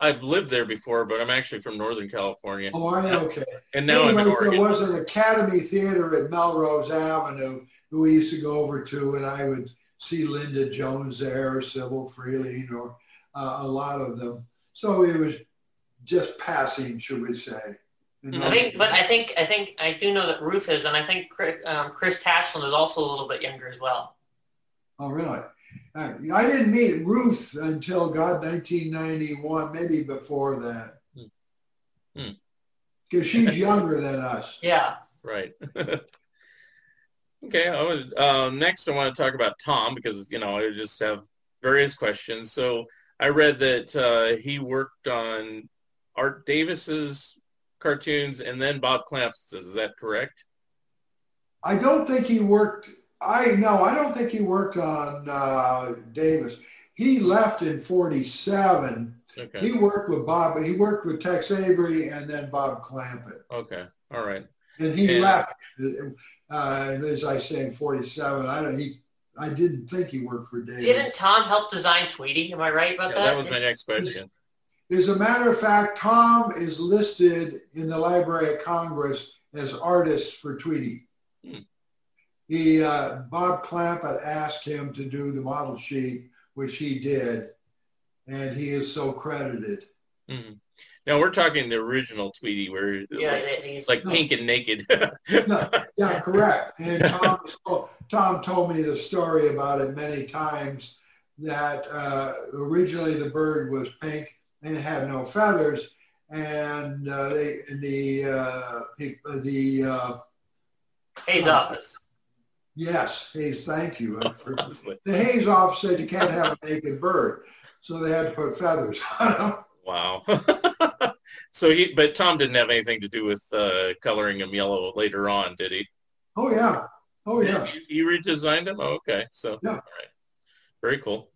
I've lived there before, but I'm actually from Northern California, Oh, are you? Okay. and now I'm in Anyway, Oregon. There was an Academy Theater at Melrose Avenue who we used to go over to, and I would see Linda Jones there, or Sybil Freleng, or uh, a lot of them. So it was just passing, should we say? I think, but I think I think I do know that Ruth is, and I think Chris, um, Chris Tashlin is also a little bit younger as well. Oh, really? I didn't meet Ruth until God 1991, maybe before that. Hmm. Hmm. Because she's younger than us. Yeah. Right. <laughs> okay. I would, uh, next, I want to talk about Tom because you know I just have various questions. So I read that uh, he worked on Art Davis's cartoons and then Bob Clampett's. Is that correct? I don't think he worked. I no, I don't think he worked on uh, Davis. He left in '47 Okay. He worked with Bob. He worked with Tex Avery and then Bob Clampett. Okay. All right. And he And- left. Uh, as I say, in '47, I don't. He, I didn't think he worked for David. Didn't Tom help design Tweety? Am I right about Yeah, that? that was my next question. As a matter of fact, Tom is listed in the Library of Congress as artist for Tweety. Hmm. He uh, Bob Clampett asked him to do the model sheet, which he did, and he is so credited. Mhm. Now we're talking the original Tweety, where yeah, like, he's like pink and naked. <laughs> No, yeah, correct. And <laughs> Tom, Tom told me the story about it many times that uh, originally the bird was pink and it had no feathers, and uh, they, the uh, the uh, Hays office. yes, Hays, thank you. I forgot. <laughs> Honestly. The Hays office said you can't have a naked bird, so they had to put feathers on them. Wow. <laughs> so he, but Tom didn't have anything to do with uh, coloring him yellow later on, did he? Oh yeah, oh yeah. You, you redesigned him? Oh, okay. So, Yeah. all right. Very cool.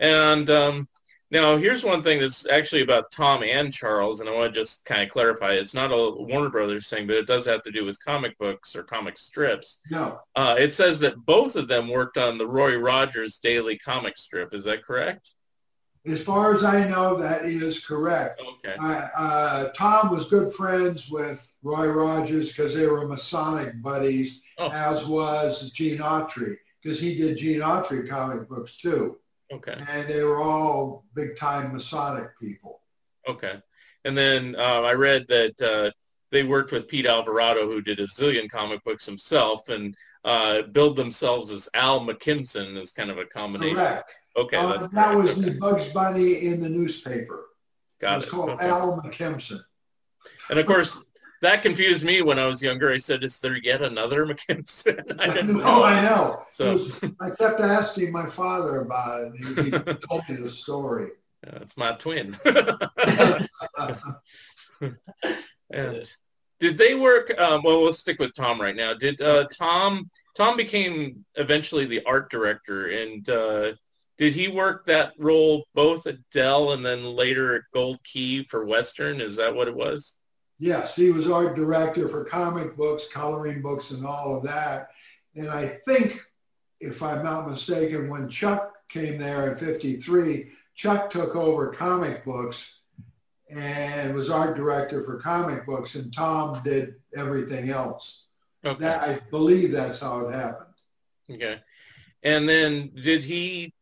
And um, now here's one thing that's actually about Tom and Charles, and I want to just kind of clarify. It's not a Warner Brothers thing, but it does have to do with comic books or comic strips. No, Uh, it says that both of them worked on the Roy Rogers daily comic strip. Is that correct? As far as I know, that is correct. Okay. I, uh, Tom was good friends with Roy Rogers because they were Masonic buddies, Oh. as was Gene Autry because he did Gene Autry comic books too, Okay. and they were all big time Masonic people. Okay. And then uh, I read that uh, they worked with Pete Alvarado, who did a zillion comic books himself, and uh, billed themselves as Al McKimson as kind of a combination. Correct. Okay, Uh, that was Okay. the Bugs Bunny in the newspaper. Got it was it. called Okay. Al McKimson. And of course, that confused me when I was younger. I said, "Is there yet another <laughs> McKimson?" <laughs> I didn't <laughs> no, know. I know. So was- I kept asking my father about it, and he, he told me the story. uh, it's my twin. and did they work? Um, well, we'll stick with Tom right now. Did uh, Tom? Tom became eventually the art director, and uh, did he work that role both at Dell and then later at Gold Key for Western? Is that what it was? Yes, he was art director for comic books, coloring books, and all of that. And I think, if I'm not mistaken, when Chuck came there in 53, Chuck took over comic books and was art director for comic books, and Tom did everything else. Okay. That I believe that's how it happened. Okay. And then did he?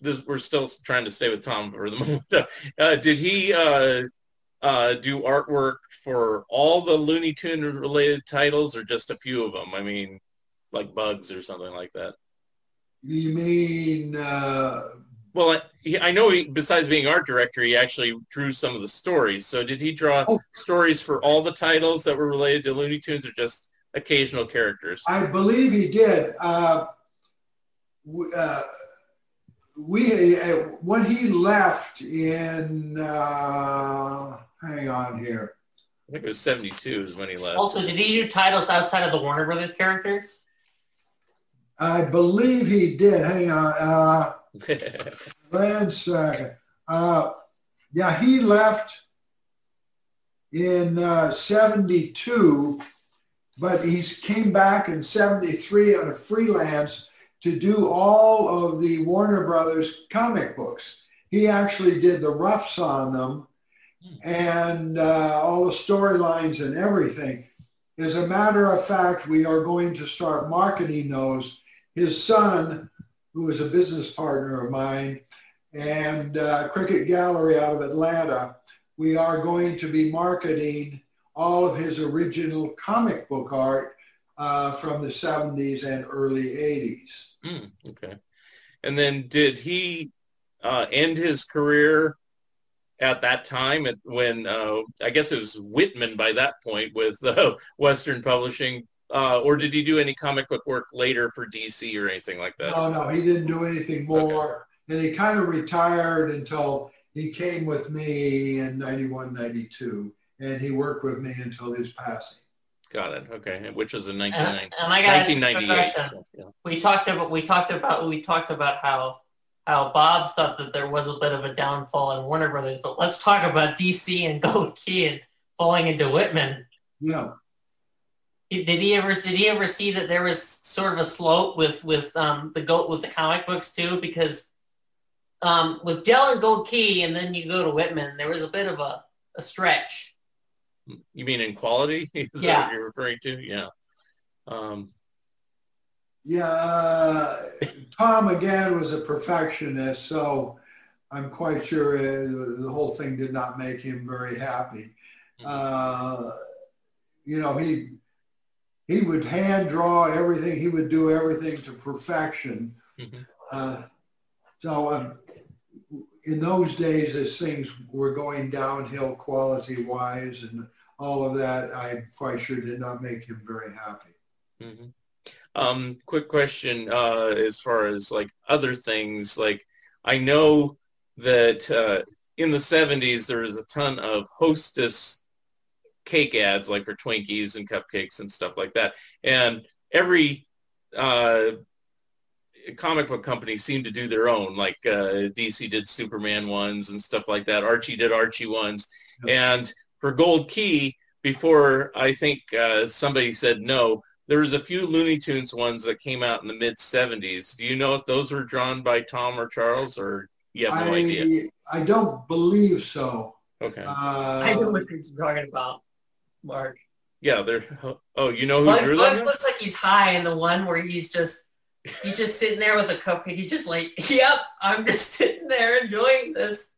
This, we're still trying to stay with Tom for the <laughs> moment. Uh, did he uh, uh, do artwork for all the Looney Tune related titles, or just a few of them? I mean, like Bugs or something like that. You mean uh, Well, I, he, I know he, besides being art director, he actually drew some of the stories. So did he draw Oh. stories for all the titles that were related to Looney Tunes, or just occasional characters? I believe he did. Uh, uh, we uh, when he left in uh, hang on here. I think it was seventy-two is when he left. Also, did he do titles outside of the Warner Brothers characters? I believe he did. Hang on. Uh, <laughs> one second. Uh, yeah, he left in uh, 72, but he came back in 73 on a freelance to do all of the Warner Brothers comic books. He actually did the roughs on them and uh, all the storylines and everything. As a matter of fact, we are going to start marketing those. His son, who is a business partner of mine, and uh, Cricket Gallery out of Atlanta, we are going to be marketing all of his original comic book art uh, from the 70s and early 80s. Hmm, okay. And then did he uh, end his career at that time at, when uh, I guess it was Whitman by that point with uh, <laughs> Western Publishing, uh, or did he do any comic book work later for DC or anything like that? No, no, he didn't do anything more. And he kind of retired until he came with me in 91, 92. And he worked with me until his passing. Got it. Okay, which was in And, 1990 and I got a 1998. question. yeah. We talked about we talked about we talked about how how Bob thought that there was a bit of a downfall in Warner Brothers, but let's talk about DC and <laughs> Gold Key and falling into Whitman. Yeah. Did he ever did he ever see that there was sort of a slope with with um, the goat with the comic books too? Because um, with Dell and Gold Key, and then you go to Whitman, there was a bit of a, a stretch. You mean in quality? <laughs> Is that Yeah. what you're referring to? Yeah. Um, Yeah, uh, Tom again was a perfectionist, so I'm quite sure uh, the whole thing did not make him very happy. Uh, you know, he he would hand draw everything. He would do everything to perfection. Mhm. Uh, so um, in those days, as things were going downhill quality wise and all of that, I'm quite sure did not make him very happy. Mhm. Um, quick question, uh, as far as like other things, like I know that uh, in the 70s there was a ton of hostess cake ads like for Twinkies and cupcakes and stuff like that. And every uh, comic book company seemed to do their own, like uh, DC did Superman ones and stuff like that. Archie did Archie ones. And for Gold Key, before I think uh, somebody said no, there was a few Looney Tunes ones that came out in the mid 70s. Do you know if those were drawn by Tom or Charles, or you have no I, idea? I don't believe so. Okay. Uh, I know what you're talking about, Mark. Yeah, they're. Oh, you know who Bugs, drew Bugs them? looks like he's high in the one where he's just he's just sitting there with a cupcake. He's just like, <laughs> "Yep, I'm just sitting there enjoying this."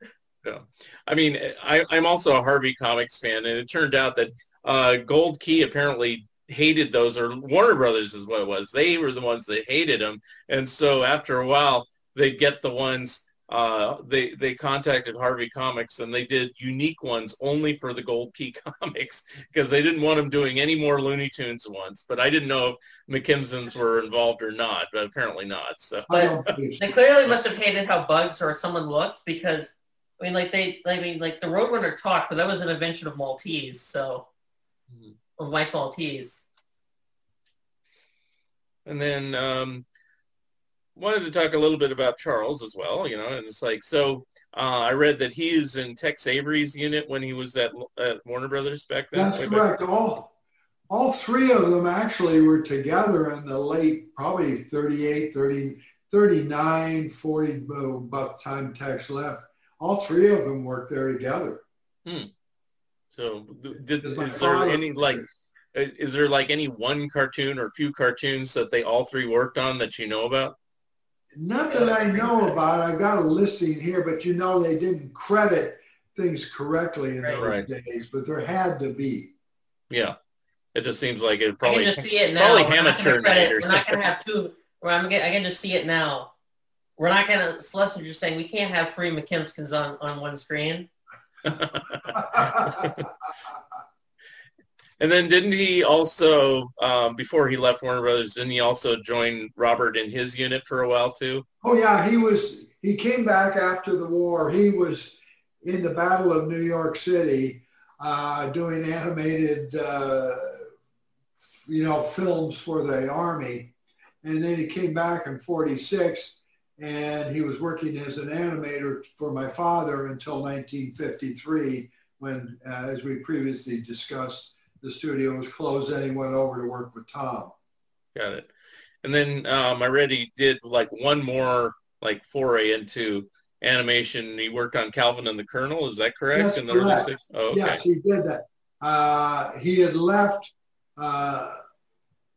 I mean, I, I'm also a Harvey Comics fan, and it turned out that uh, Gold Key apparently hated those, or Warner Brothers is what it was. They were the ones that hated them, and so after a while, they'd get the ones. Uh, they they contacted Harvey Comics, and they did unique ones only for the Gold Key <laughs> comics because they didn't want them doing any more Looney Tunes ones. But I didn't know if McKimson's were involved or not, but apparently not. So. They clearly must have hated how Bugs or someone looked because I mean, like they, I mean, like the Roadrunner talked, but that was an invention of Maltese, so Mhm. of Mike Maltese. And then um, wanted to talk a little bit about Charles as well. You know, and it's like so. Uh, I read that he was in Tex Avery's unit when he was at, at Warner Brothers back then. That's way back- correct. All, all three of them actually were together in the late, probably 38, 30, 39, 40, uh, about time Tex left. All three of them worked there together. So, did, is there any like, uh, is there like any one cartoon or few cartoons that they all three worked on that you know about? Not that I know about. I've got a listing here, but you know they didn't credit things correctly in Right. those Right. days, but there had to be. Yeah, it just seems like it probably. I probably can just see it now. probably We're amateur gonna credit- night or We're not going to have two. Or I'm gonna, I can just see it now. We're not going to. Celeste was just saying we can't have three McKimsons on on one screen. <laughs> And then didn't he also, um, before he left Warner Brothers, didn't he also join Robert in his unit for a while too? Oh yeah, he was. He came back after the war. He was in the Battle of New York City, uh, doing animated, uh, you know, films for the army, and then he came back in '46, and he was working as an animator for my father until 1953, when, uh, as we previously discussed, the studio was closed. and he went over to work with Tom. Got it. And then um, I read he did like one more like foray into animation. He worked on Calvin and the Colonel. Is that correct? That's in the early correct. six? Oh, okay. Yes, he did that. Uh, he had left uh,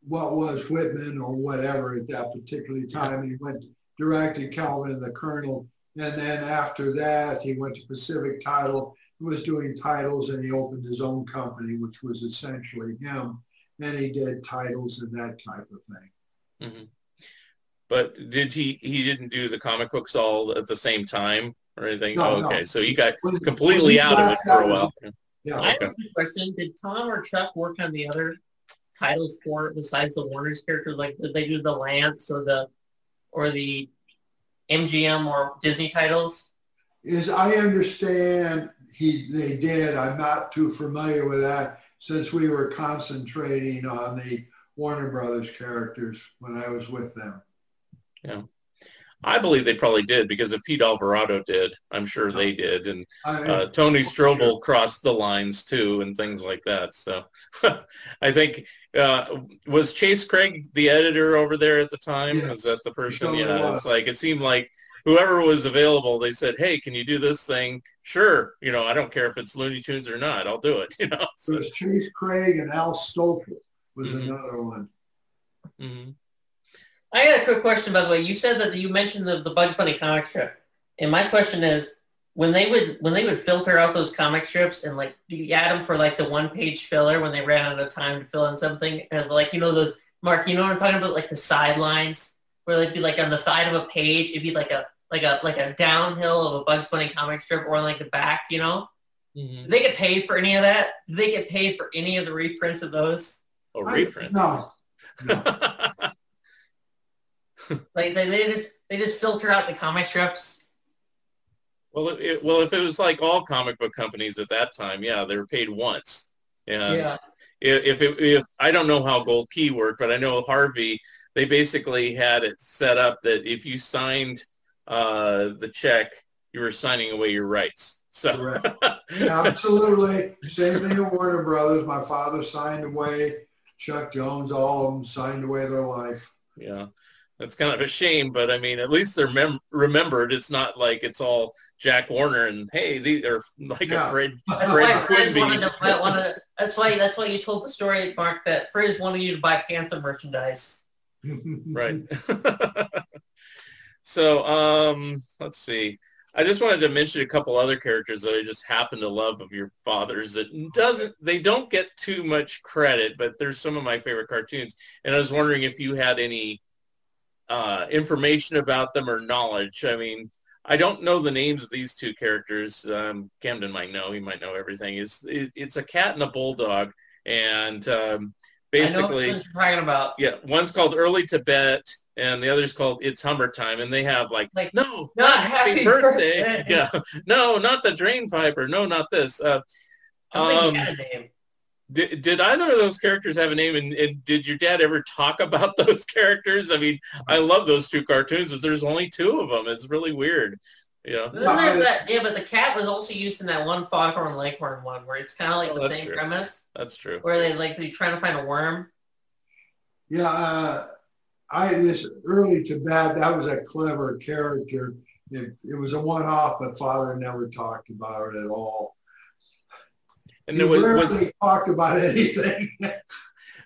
what was Whitman or whatever at that particular time. He went directed Calvin and the Colonel. And then after that, he went to Pacific Title. He was doing titles and he opened his own company, which was essentially him. And he did titles and that type of thing. hmm But did he? He didn't do the comic books all at the same time or anything. No, oh, no. okay, so he got When- completely when he out of it for a that was- while. Yeah. I have a question. Did Tom or Chuck work on the other titles for it besides the Warner's characters? Like, did they do the Lantz or the or the MGM or Disney titles? is I understand he they did. I'm not too familiar with that since we were concentrating on the Warner Brothers characters when I was with them. I believe they probably did because if Pete Alvarado did, I'm sure they did, and uh, Tony Strobel crossed the lines too, and things like that. So <laughs> I think uh, was Chase Craig the editor over there at the time? Yeah. Was that the person? Yeah, was. it's like it seemed like whoever was available, they said, "Hey, can you do this thing?" Sure, you know, I don't care if it's Looney Tunes or not, I'll do it. <laughs> You know. it So, was Chase Craig and Al Stoffel was Mhm. another one. mhm. I got a quick question, by the way. You said that you mentioned the, the Bugs Bunny comic strip, and my question is, when they would when they would filter out those comic strips and like do you add them for like the one page filler when they ran out of time to fill in something, and like you know those Mark, you know what I'm talking about, like the sidelines where they'd be like on the side of a page, it'd be like a like a like a downhill of a Bugs Bunny comic strip, or like the back, you know. Mhm. Did they get paid for any of that? Did they get paid for any of the reprints of those? Oh, I- reprints. No, <laughs> Like they, they just they just filter out the comic strips. Well, it, it, well, if it was like all comic book companies at that time, yeah, they were paid once. And Yeah. if, if, it, if I don't know how Gold Key worked, but I know Harvey, they basically had it set up that if you signed uh, the check, you were signing away your rights. So, Correct. <laughs> absolutely. Same thing at Warner Brothers. My father signed away. Chuck Jones, all of them signed away their life. yeah, that's kind of a shame, but I mean, at least they're mem- remembered. It's not like it's all Jack Warner and hey, these are like Yeah. a Fred, That's Fred why Friz Quimby. wanted to buy, wanted, that's why that's why you told the story, Mark, that Friz wanted you to buy Panther merchandise. <laughs> right <laughs> so um let's see i just wanted to mention a couple other characters that i just happen to love of your father's that doesn't they don't get too much credit but they're some of my favorite cartoons and i was wondering if you had any uh information about them or knowledge i mean i don't know the names of these two characters um camden might know he might know everything it's it, it's a cat and a bulldog and um basically you're talking about. yeah, one's called Early to Bet, and the other's called It's Hummer Time, and they have like, Like, no, not not happy, happy birthday. birthday. <laughs> yeah, no, not the Drain Piper. No, not this. Uh, I don't think um, did, did either of those characters have a name? And, and did your dad ever talk about <laughs> those characters? I mean, I love those two cartoons, but there's only two of them. It's really weird. Yeah. Isn't that- that- yeah, but the cat was also used in that one Foghorn Leghorn one where it's kind of like Oh, the same true. premise That's true. where they like they're trying to find a worm. Yeah, uh, I this early to bet that was a clever character. It, it was a one-off, but father never talked about it at all. And he there was, was talked about anything. <laughs>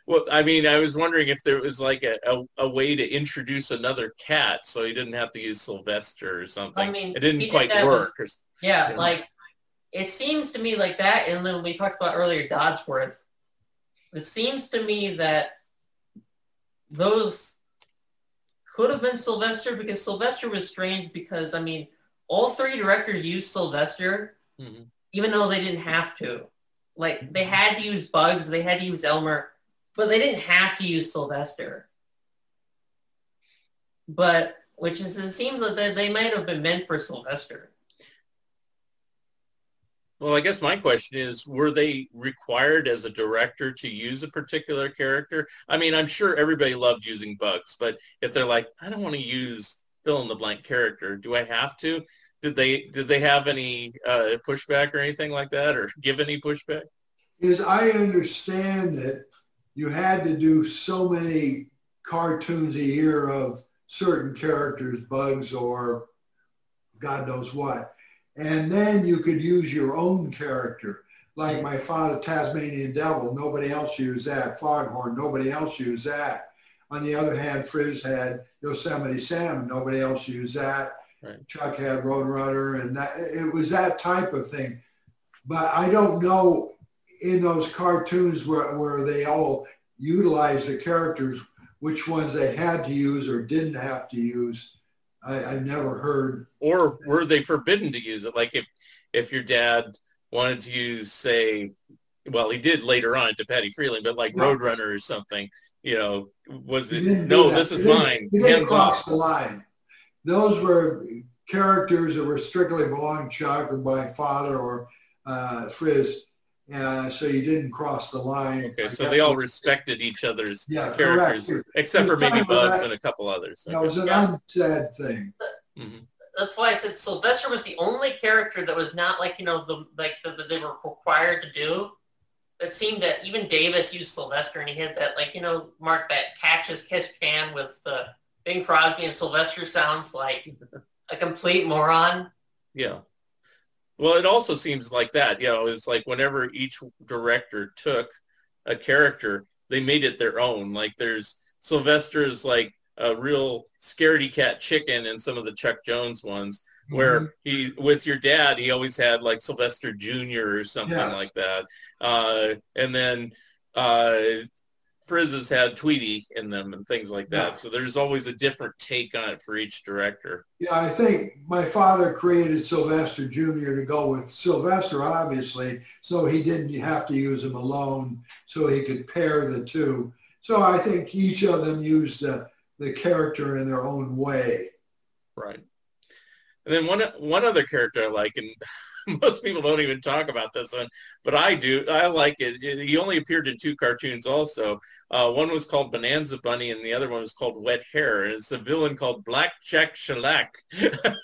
Well, I mean, I was wondering if there was like a, a, a way to introduce another cat so he didn't have to use Sylvester or something. I mean, it didn't quite that work. or- Yeah, Yeah. like it seems to me like that, and then we talked about earlier Dodsworth. It seems to me that those could have been Sylvester because Sylvester was strange because I mean all three directors used Sylvester Mhm. even though they didn't have to. Like they mm-hmm. had to use Bugs, they had to use Elmer, but they didn't have to use Sylvester. But which is it seems like they, they might have been meant for Sylvester. Well, I guess my question is, were they required as a director to use a particular character? I mean, I'm sure everybody loved using Bugs, but if they're like, I don't want to use fill in the blank character, do I have to? Did they did they have any uh, pushback or anything like that, or give any pushback? Is I understand that you had to do so many cartoons a year of certain characters, bugs or God knows what. And then you could use your own character. Like my father, Tasmanian Devil, nobody else used that. Foghorn, nobody else used that. On the other hand, Friz had Yosemite Sam, nobody else used that. Right. Chuck had Roadrunner, and that, it was that type of thing. But I don't know in those cartoons where, where they all utilized the characters, which ones they had to use or didn't have to use. I, I never heard. or were they forbidden to use it? Like if if your dad wanted to use, say, well, he did later on to Patty Freleng, but like No. Roadrunner or something, you know, was it? No, this is He didn't- mine. He didn't Hands cross off. the line. Those were characters that were strictly belonged to Chuck or my father or uh, Friz. uh, so you didn't cross the line. Okay, so they all respected each other's Yeah, characters, correct. except for It's kind maybe Bugs and a couple others. That was an Yeah. unsaid thing. Mhm. That's why I said Sylvester was the only character that was not like you know the like the, that they were required to do. It seemed that even Davis used Sylvester, and he had that like you know Mark that catch as catch can with uh, Bing Crosby and Sylvester sounds like a complete moron. Yeah. Well, it also seems like that. You know, it's like whenever each director took a character, they made it their own. Like there's Sylvester's like a real scaredy cat chicken in some of the Chuck Jones ones, where he with your dad he always had like Sylvester Jr. or something Yes. like that, uh, and then uh, Friz's had Tweety in them and things like that. Yeah. So there's always a different take on it for each director. Yeah, I think my father created Sylvester Jr. to go with Sylvester, obviously, so he didn't have to use him alone, so he could pair the two. So I think each of them used the, the character in their own way. Right. And then one one other character I like, and <laughs> most people don't even talk about this one, but I do. I like it. He only appeared in two cartoons. Also, uh, one was called Bonanza Bunny, and the other one was called Wet Hare. And it's a villain called Blacque Jacque Shellacque. <laughs>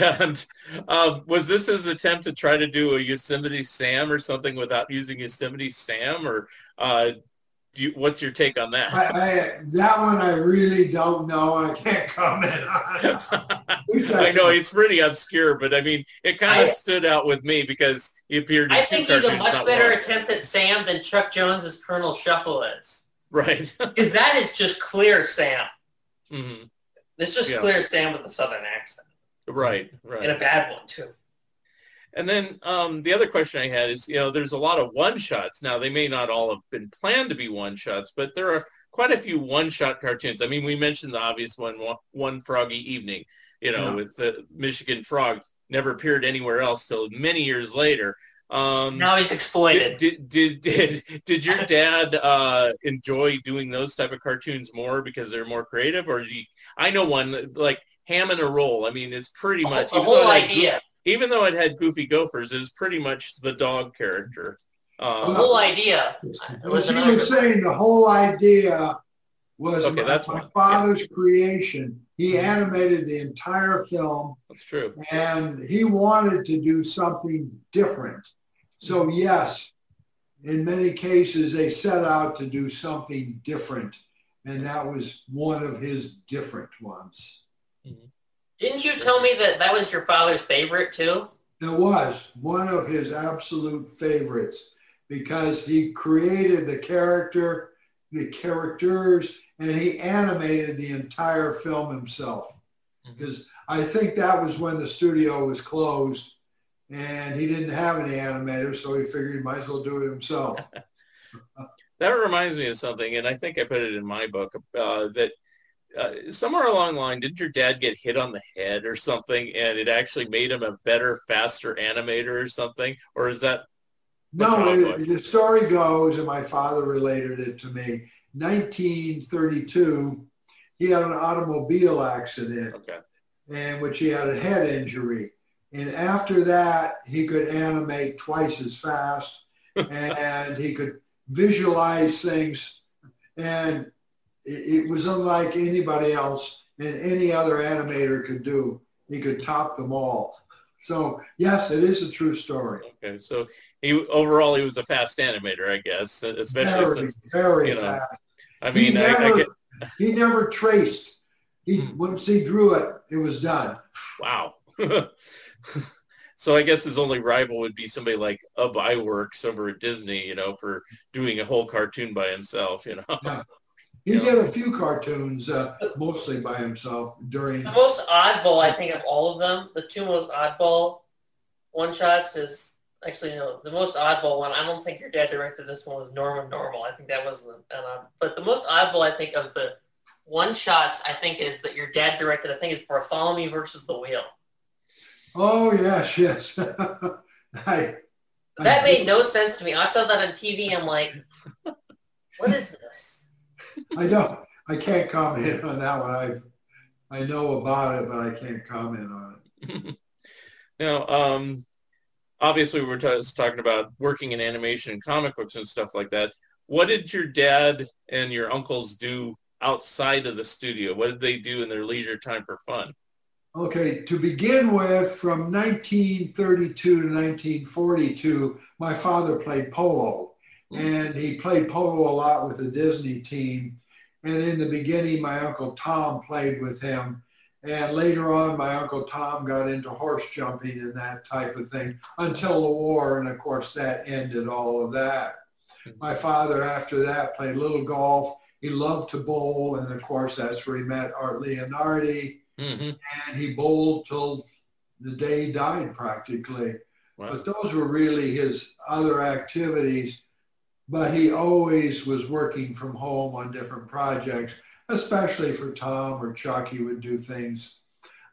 and uh, was this his attempt to try to do a Yosemite Sam or something without using Yosemite Sam, or uh, you, what's your take on that? I, I, that one I really don't know. I can't comment on. <laughs> I know it's pretty obscure, but I mean, it kind of stood out with me because he appeared in I two think he's a much better one. attempt at Sam than Chuck Jones's Colonel Shuffle is, Right. <laughs> because that is just clear Sam. hmm It's just Yeah. clear Sam with a southern accent Right. Right, and a bad one too. And then um, the other question I had is, you know, there's a lot of one shots. Now they may not all have been planned to be one shots, but there are quite a few one shot cartoons. I mean, we mentioned the obvious one, One- Froggy Evening, you know, Yeah. with the Michigan Frog. Never appeared anywhere else till many years later. Um, Now he's exploited. Did, did did did your dad uh, enjoy doing those type of cartoons more because they're more creative, or do you, I know one like Ham and a Roll. I mean, it's pretty much whole- though whole it had idea. Goo- even though it had Goofy Gophers, it was pretty much the dog character. Uh, the Um, whole idea What was you another. were saying, the whole idea was Okay, my, that's my one. father's creation. He mm-hmm. animated the entire film that's true. and he wanted to do something different. So mm-hmm. yes, in many cases they set out to do something different, and that was one of his different ones. Mm-hmm. Didn't you tell me that that was your father's favorite too? It was one of his absolute favorites because he created the character, the characters, and he animated the entire film himself. Because I think that was when the studio was closed and he didn't have any animators, so he figured he might as well do it himself. <laughs> That reminds me of something, and I think I put it in my book uh, that uh, somewhere along the line, did your dad get hit on the head or something, and it actually made him a better, faster animator or something, or is that No, it- the story goes, and my father related it to me. 1932, he had an automobile accident okay? in which he had a head injury. And after that, he could animate twice as fast <laughs> and he could visualize things. And it, it was unlike anybody else and any other animator could do. He could top them all. So, yes, it is a true story. Okay, so he overall he was a fast animator, I guess, especially Very, since very you know, fast. I He mean, I, I get He never traced. He once he drew it, it was done. wow. <laughs> so I guess his only rival would be somebody like Ub Iwerks over at Disney, you know, for doing a whole cartoon by himself, you know. He did a few cartoons, uh, mostly by himself during. The most oddball, I think, of all of them, the two most oddball one shots is actually no. The most oddball one, I don't think your dad directed this one was Norman Normal. I think that was the. Uh, but the most oddball, I think, of the one shots, I think, is that your dad directed. I think is Bartholomew versus the Wheel. Oh yes, yes. <laughs> I, That made no sense to me. I saw that on TV. I'm like, what is this? I don't. I can't comment on that one. I I know about it, but I can't comment on it. <laughs> now, um, obviously we were t- talking about working in animation and comic books and stuff like that. What did your dad and your uncles do outside of the studio? What did they do in their leisure time for fun? Okay, to begin with, from 1932 to 1942, my father played polo, and he played polo a lot with the Disney team. And in the beginning, my uncle Tom played with him. And later on, my uncle Tom got into horse jumping and that type of thing until the war. And of course, that ended all of that. My father, after that, played little golf. He loved to bowl. And of course, that's where he met Art Leonardi. Mm-hmm. And he bowled till the day he died practically. Wow. But those were really his other activities. But he always was working from home on different projects, especially for Tom or Chuck. He would do things.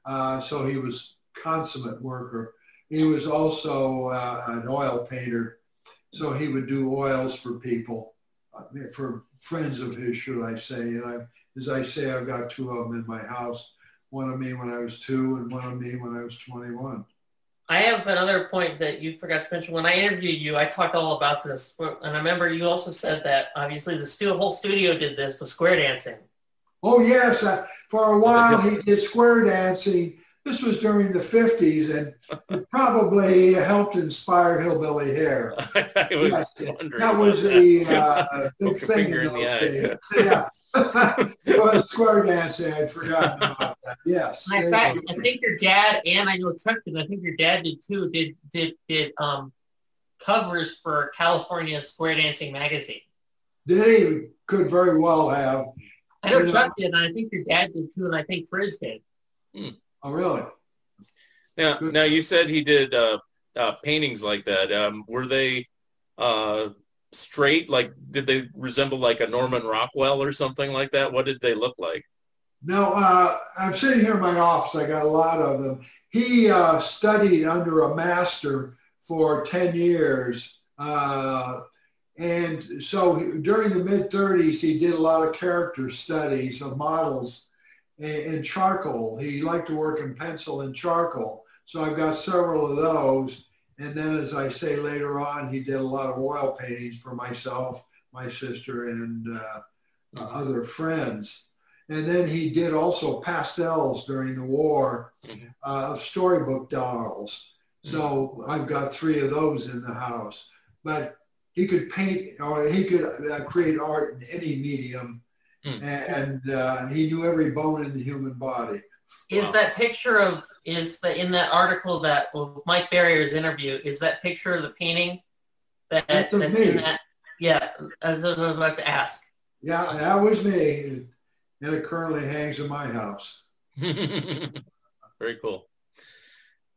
Uh, so he was consummate worker. He was also uh, an oil painter. So he would do oils for people, uh, for friends of his, should I say. And I, as I say, I've got two of them in my house. One of me when I was two and one of me when I was 21. I have another point that you forgot to mention. When I interviewed you, I talked all about this, and I remember you also said that obviously the stu- whole studio did this with square dancing. Oh yes, uh, for a while he did square dancing. This was during the 50s and it probably helped inspire Hillbilly Hare. <laughs> I was Yes. That was about the <laughs> uh, big thing finger in in the those eye. days. Yeah. <laughs> it was square dancing. I'd forgotten about that. Yes. In fact, I think your dad and I know Chuck did. I think your dad did too. Did did did um covers for California Square Dancing magazine. Did he could very well have. I know Yeah. Chuck did, and I think your dad did too, and I think Friz did. Oh, really? Now, Good. now you said he did uh, uh, paintings like that. Um, were they uh, straight? Like, did they resemble like a Norman Rockwell or something like that? What did they look like? No, uh, I'm sitting here in my office. I got a lot of them. He uh, studied under a master for 10 years. Uh, and so during the mid 30s, he did a lot of character studies of models in charcoal. He liked to work in pencil and charcoal. So I've got several of those. And then, as I say later on, he did a lot of oil paintings for myself, my sister, and uh, other friends. And then he did also pastels during the war Mhm. uh, of storybook dolls. So I've got three of those in the house. But he could paint or he could uh, create art in any medium. Hmm. And uh, he knew every bone in the human body. Is Wow. that picture of is the in that article that well, Mike Barrier's interview? Is that picture of the painting that That's that's me. in that? Yeah, as I was about to ask. Yeah, that was me. And it currently hangs in my house. <laughs> Very cool.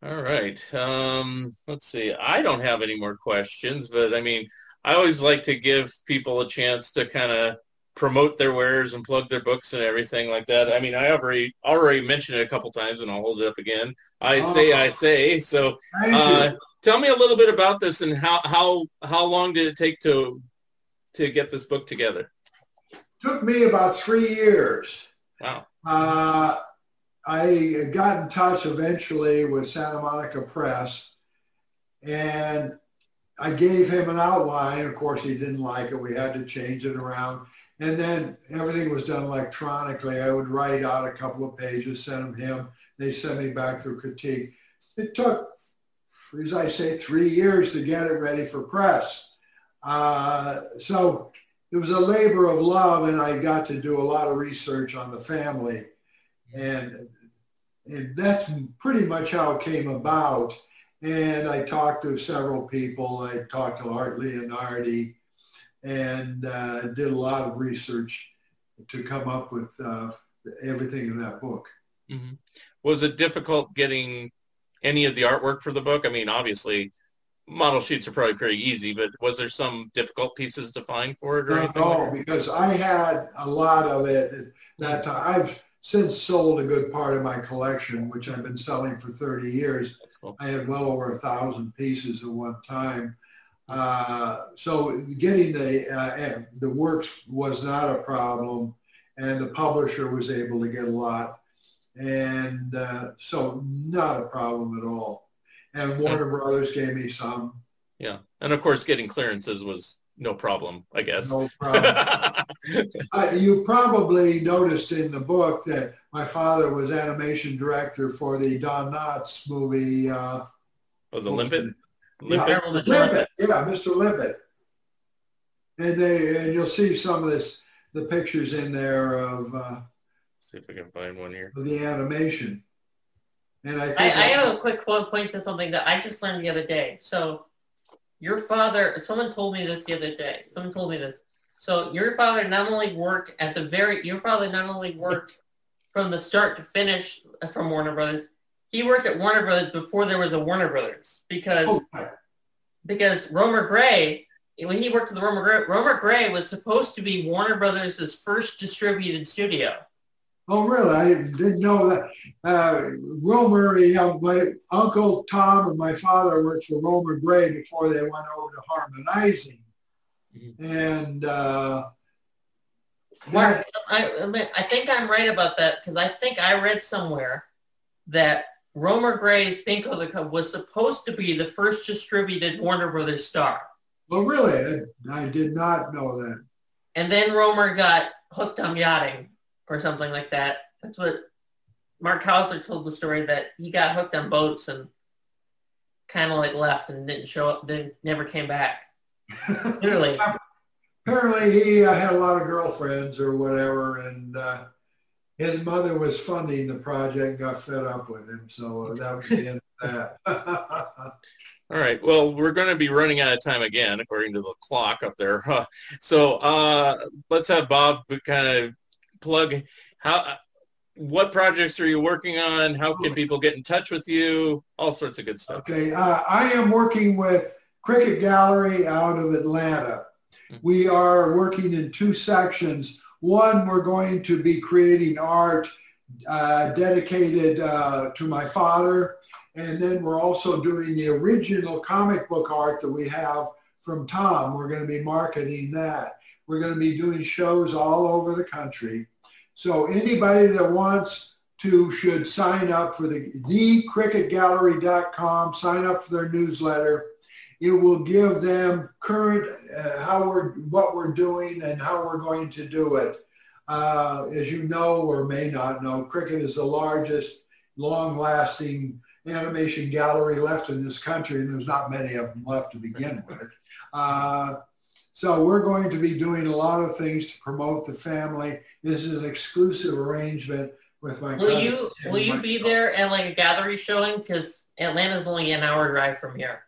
All right. Um, let's see. I don't have any more questions, but I mean, I always like to give people a chance to kind of promote their wares and plug their books and everything like that. I mean, I already already mentioned it a couple times, and I'll hold it up again. I say, I say. So, uh, tell me a little bit about this and how how how long did it take to to get this book together? Took me about three years. Wow. Uh, I got in touch eventually with Santa Monica Press and I gave him an outline. Of course, he didn't like it. We had to change it around. And then everything was done electronically. I would write out a couple of pages, send them him. They sent me back their critique. It took, as I say, three years to get it ready for press. Uh, so it was a labor of love, and I got to do a lot of research on the family. And, and that's pretty much how it came about. And I talked to several people. I talked to Art Leonardi and uh, did a lot of research to come up with uh, everything in that book. hmm Was it difficult getting any of the artwork for the book? I mean, obviously, model sheets are probably pretty easy, but was there some difficult pieces to find for it or Not anything? at like because I had a lot of it at that time. I've since sold a good part of my collection, which I've been selling for 30 years. Cool. I had well over a thousand pieces at one time. Uh, so getting the uh, the works was not a problem, and the publisher was able to get a lot, and uh, so not a problem at all. and Warner Brothers gave me some. Yeah, and of course, getting clearances was no problem. I guess. No problem. <laughs> Uh, you probably noticed in the book that my father was animation director for the Don Knotts movie. Uh, the it Limpet? Yeah, Carol Limpet. Yeah, Mr. Limpet. And they and you'll see some of this the pictures in there of, uh, see if I can find one here. of the animation. And I think I, I have a quick po- point to something that I just learned the other day. So, your father, someone told me this the other day. Someone told me this. So, your father not only worked at the very, your father not only worked from the start to finish from Warner Brothers, he worked at Warner Brothers before there was a Warner Brothers because oh, because Romer Grey, when he worked at the Romer Grey, Romer Grey was supposed to be Warner Brothers' first distributed studio. oh, really? I didn't know that. Uh, Romer, yeah, my uncle Tom and my father worked for Romer Grey before they went over to Harman-Ising. And uh, Mark, I I think I'm right about that because I think I read somewhere that Romer Grey's Binko the Cub was supposed to be the first distributed Warner Brothers star. well, really, I, I did not know that. And then Romer got hooked on yachting or something like that. That's what Mark Kausler told the story that he got hooked on boats and kind of like left and didn't show up, didn't never came back. <laughs> Literally. Apparently, he uh, had a lot of girlfriends or whatever, and uh, his mother was funding the project. Got fed up with him, so that was the end of that. <laughs> All right. Well, we're going to be running out of time again, according to the clock up there. Huh. <laughs> So uh, let's have Bob kind of plug how. What projects are you working on? How can people get in touch with you? All sorts of good stuff. Okay, uh, I am working with Cricket Gallery out of Atlanta. We are working in two sections. One, we're going to be creating art uh, dedicated uh, to my father. And then we're also doing the original comic book art that we have from Tom. We're going to be marketing that. We're going to be doing shows all over the country. So anybody that wants to should sign up for the thecricketgallery.com, sign up for their newsletter. It will give them current uh, how we're what we're doing and how we're going to do it. Uh, as you know or may not know, Cricket is the largest, long-lasting animation gallery left in this country, and there's not many of them left to begin <laughs> with. Uh, so we're going to be doing a lot of things to promote the family. This is an exclusive arrangement with my. Will you will you be there at like a gallery showing? Because Atlanta's only an hour drive from here.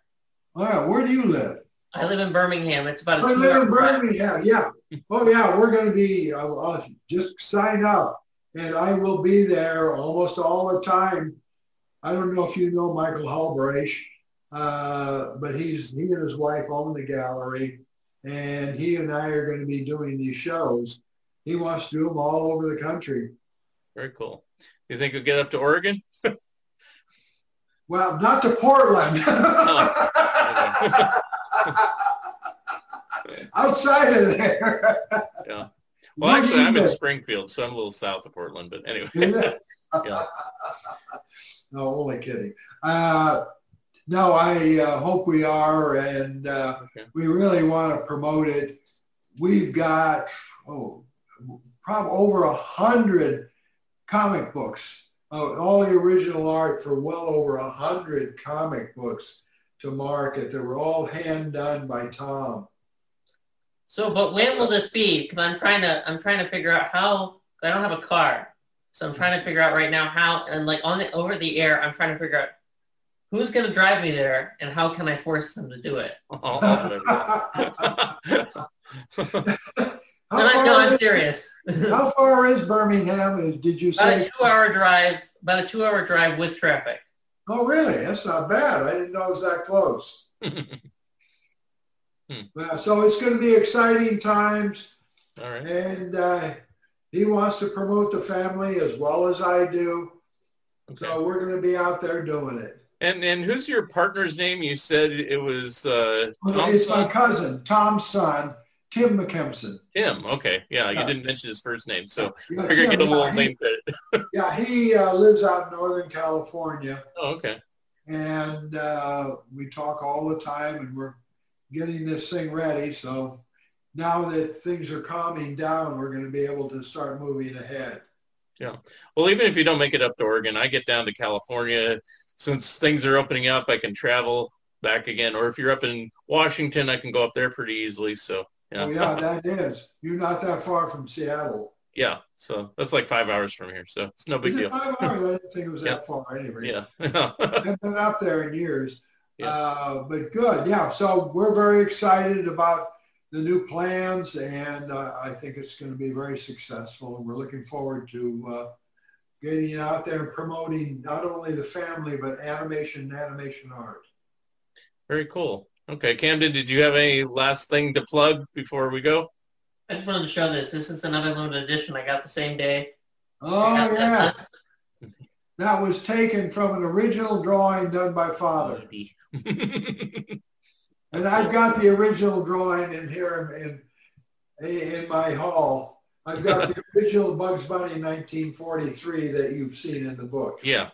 All right, where do you live? I live in Birmingham. It's about a I live in. Birmingham. Yeah. <laughs> Oh yeah, we're going to be. I'll, I'll just sign up, and I will be there almost all the time. I don't know if you know Michael Halbrach, uh, but he's he and his wife own the gallery, and he and I are going to be doing these shows. He wants to do them all over the country. Very cool. You think you'll get up to Oregon? <laughs> Well, not to Portland. <laughs> <laughs> Outside of there. Yeah. Well, actually, I'm in? Springfield, so I'm a little south of Portland. But anyway, <laughs> Yeah. <laughs> No, only kidding. Uh, no, I uh, hope we are, and uh, Okay. we really want to promote it. We've got oh, probably over a hundred comic books, uh, all the original art for well over a hundred comic books to market. They were all hand done by Tom. So, but when will this be? Because I'm trying to I'm trying to figure out how. I don't have a car, so I'm trying to figure out right now how and like on the over the air. I'm trying to figure out who's going to drive me there and how can I force them to do it. I'll- I'll. How No, no, far I'm is- serious. <laughs> How far is Birmingham? Did you say? about a say? two-hour drive. About a two-hour drive with traffic. Oh, really? That's not bad. I didn't know it was that close. <laughs> Uh, so it's going to be exciting times, All right. and uh, he wants to promote the family as well as I do. Okay. So we're going to be out there doing it. And and who's your partner's name? You said it was uh, Tom's it's my cousin, Tom's son, Tim McKimson. Tim. Okay, yeah, you didn't mention his first name, so Yeah, I figured Tim, give him a little he- name credit. <laughs> Yeah, he uh, lives out in Northern California, Oh, okay. and uh, we talk all the time, and we're getting this thing ready. So now that things are calming down, we're going to be able to start moving ahead. Yeah. Well, even if you don't make it up to Oregon, I get down to California. Since things are opening up, I can travel back again. Or if you're up in Washington, I can go up there pretty easily. So yeah. Oh, yeah, that is. You're not that far from Seattle. yeah. So that's like five hours from here. So it's no big deal. five hours? I didn't think it was Yeah. that far anyway. Yeah. <laughs> I've been up there in years. Yeah. Uh, but good. Yeah. So we're very excited about the new plans, and uh, I think it's going to be very successful. And we're looking forward to uh, getting out there and promoting not only the family, but animation and animation art. Very cool. Okay, Camden, did you have any last thing to plug before we go? I just wanted to show this. This is another limited edition I got the same day. Oh, yeah. <laughs> That was taken from an original drawing done by father. <laughs> And I've got the original drawing in here in, in my hall. I've got the <laughs> original Bugs Bunny 1943 that you've seen in the book. yeah.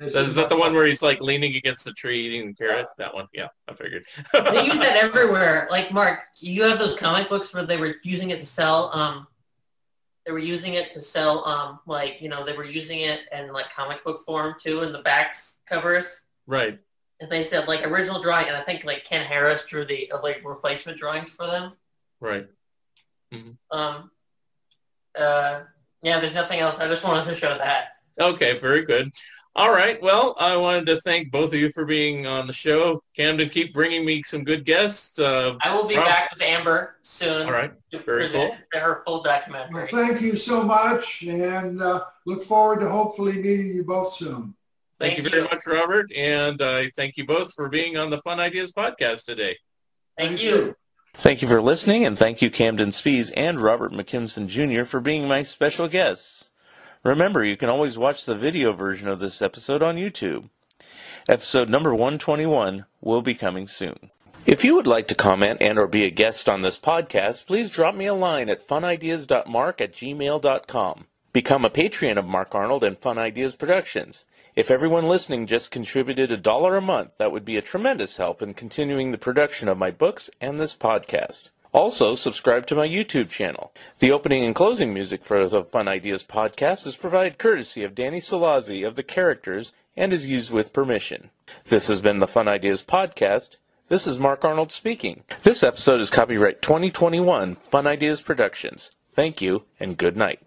Is that the one where he's like leaning against the tree eating the carrot? That one. Yeah, I figured. they use that <laughs> everywhere. Like Mark, you have those comic books where they were using it to sell. Um, they were using it to sell. Um, like you know, they were using it in like comic book form too in the backs covers. right. And they said like original drawing, and I think like Ken Harris drew the uh, like replacement drawings for them. Right. Um, uh, yeah, there's nothing else. I just wanted to show that. Okay, very good. All right. Well, I wanted to thank both of you for being on the show. Camden, keep bringing me some good guests. Uh, I will be Rob- back with Amber soon all right. to very present her full Well, documentary. thank you so much, and uh, look forward to hopefully meeting you both soon. Thank, Thank you very you. much, Robert. And I thank you both for being on the Fun Ideas podcast today. Thank you. Thank you for listening, and thank you, Camden Spees and Robert McKimson Jr., for being my special guests. Remember, you can always watch the video version of this episode on YouTube. Episode number 121 will be coming soon. If you would like to comment and or be a guest on this podcast, please drop me a line at funideas.mark at gmail.com. Become a patron of Mark Arnold and Fun Ideas Productions. If everyone listening just contributed a dollar a month, that would be a tremendous help in continuing the production of my books and this podcast. Also, subscribe to my YouTube channel. The opening and closing music for the Fun Ideas podcast is provided courtesy of Danny Salazzi of The Characters and is used with permission. This has been the Fun Ideas podcast. This is Mark Arnold speaking. This episode is copyright 2021 Fun Ideas Productions. Thank you and good night.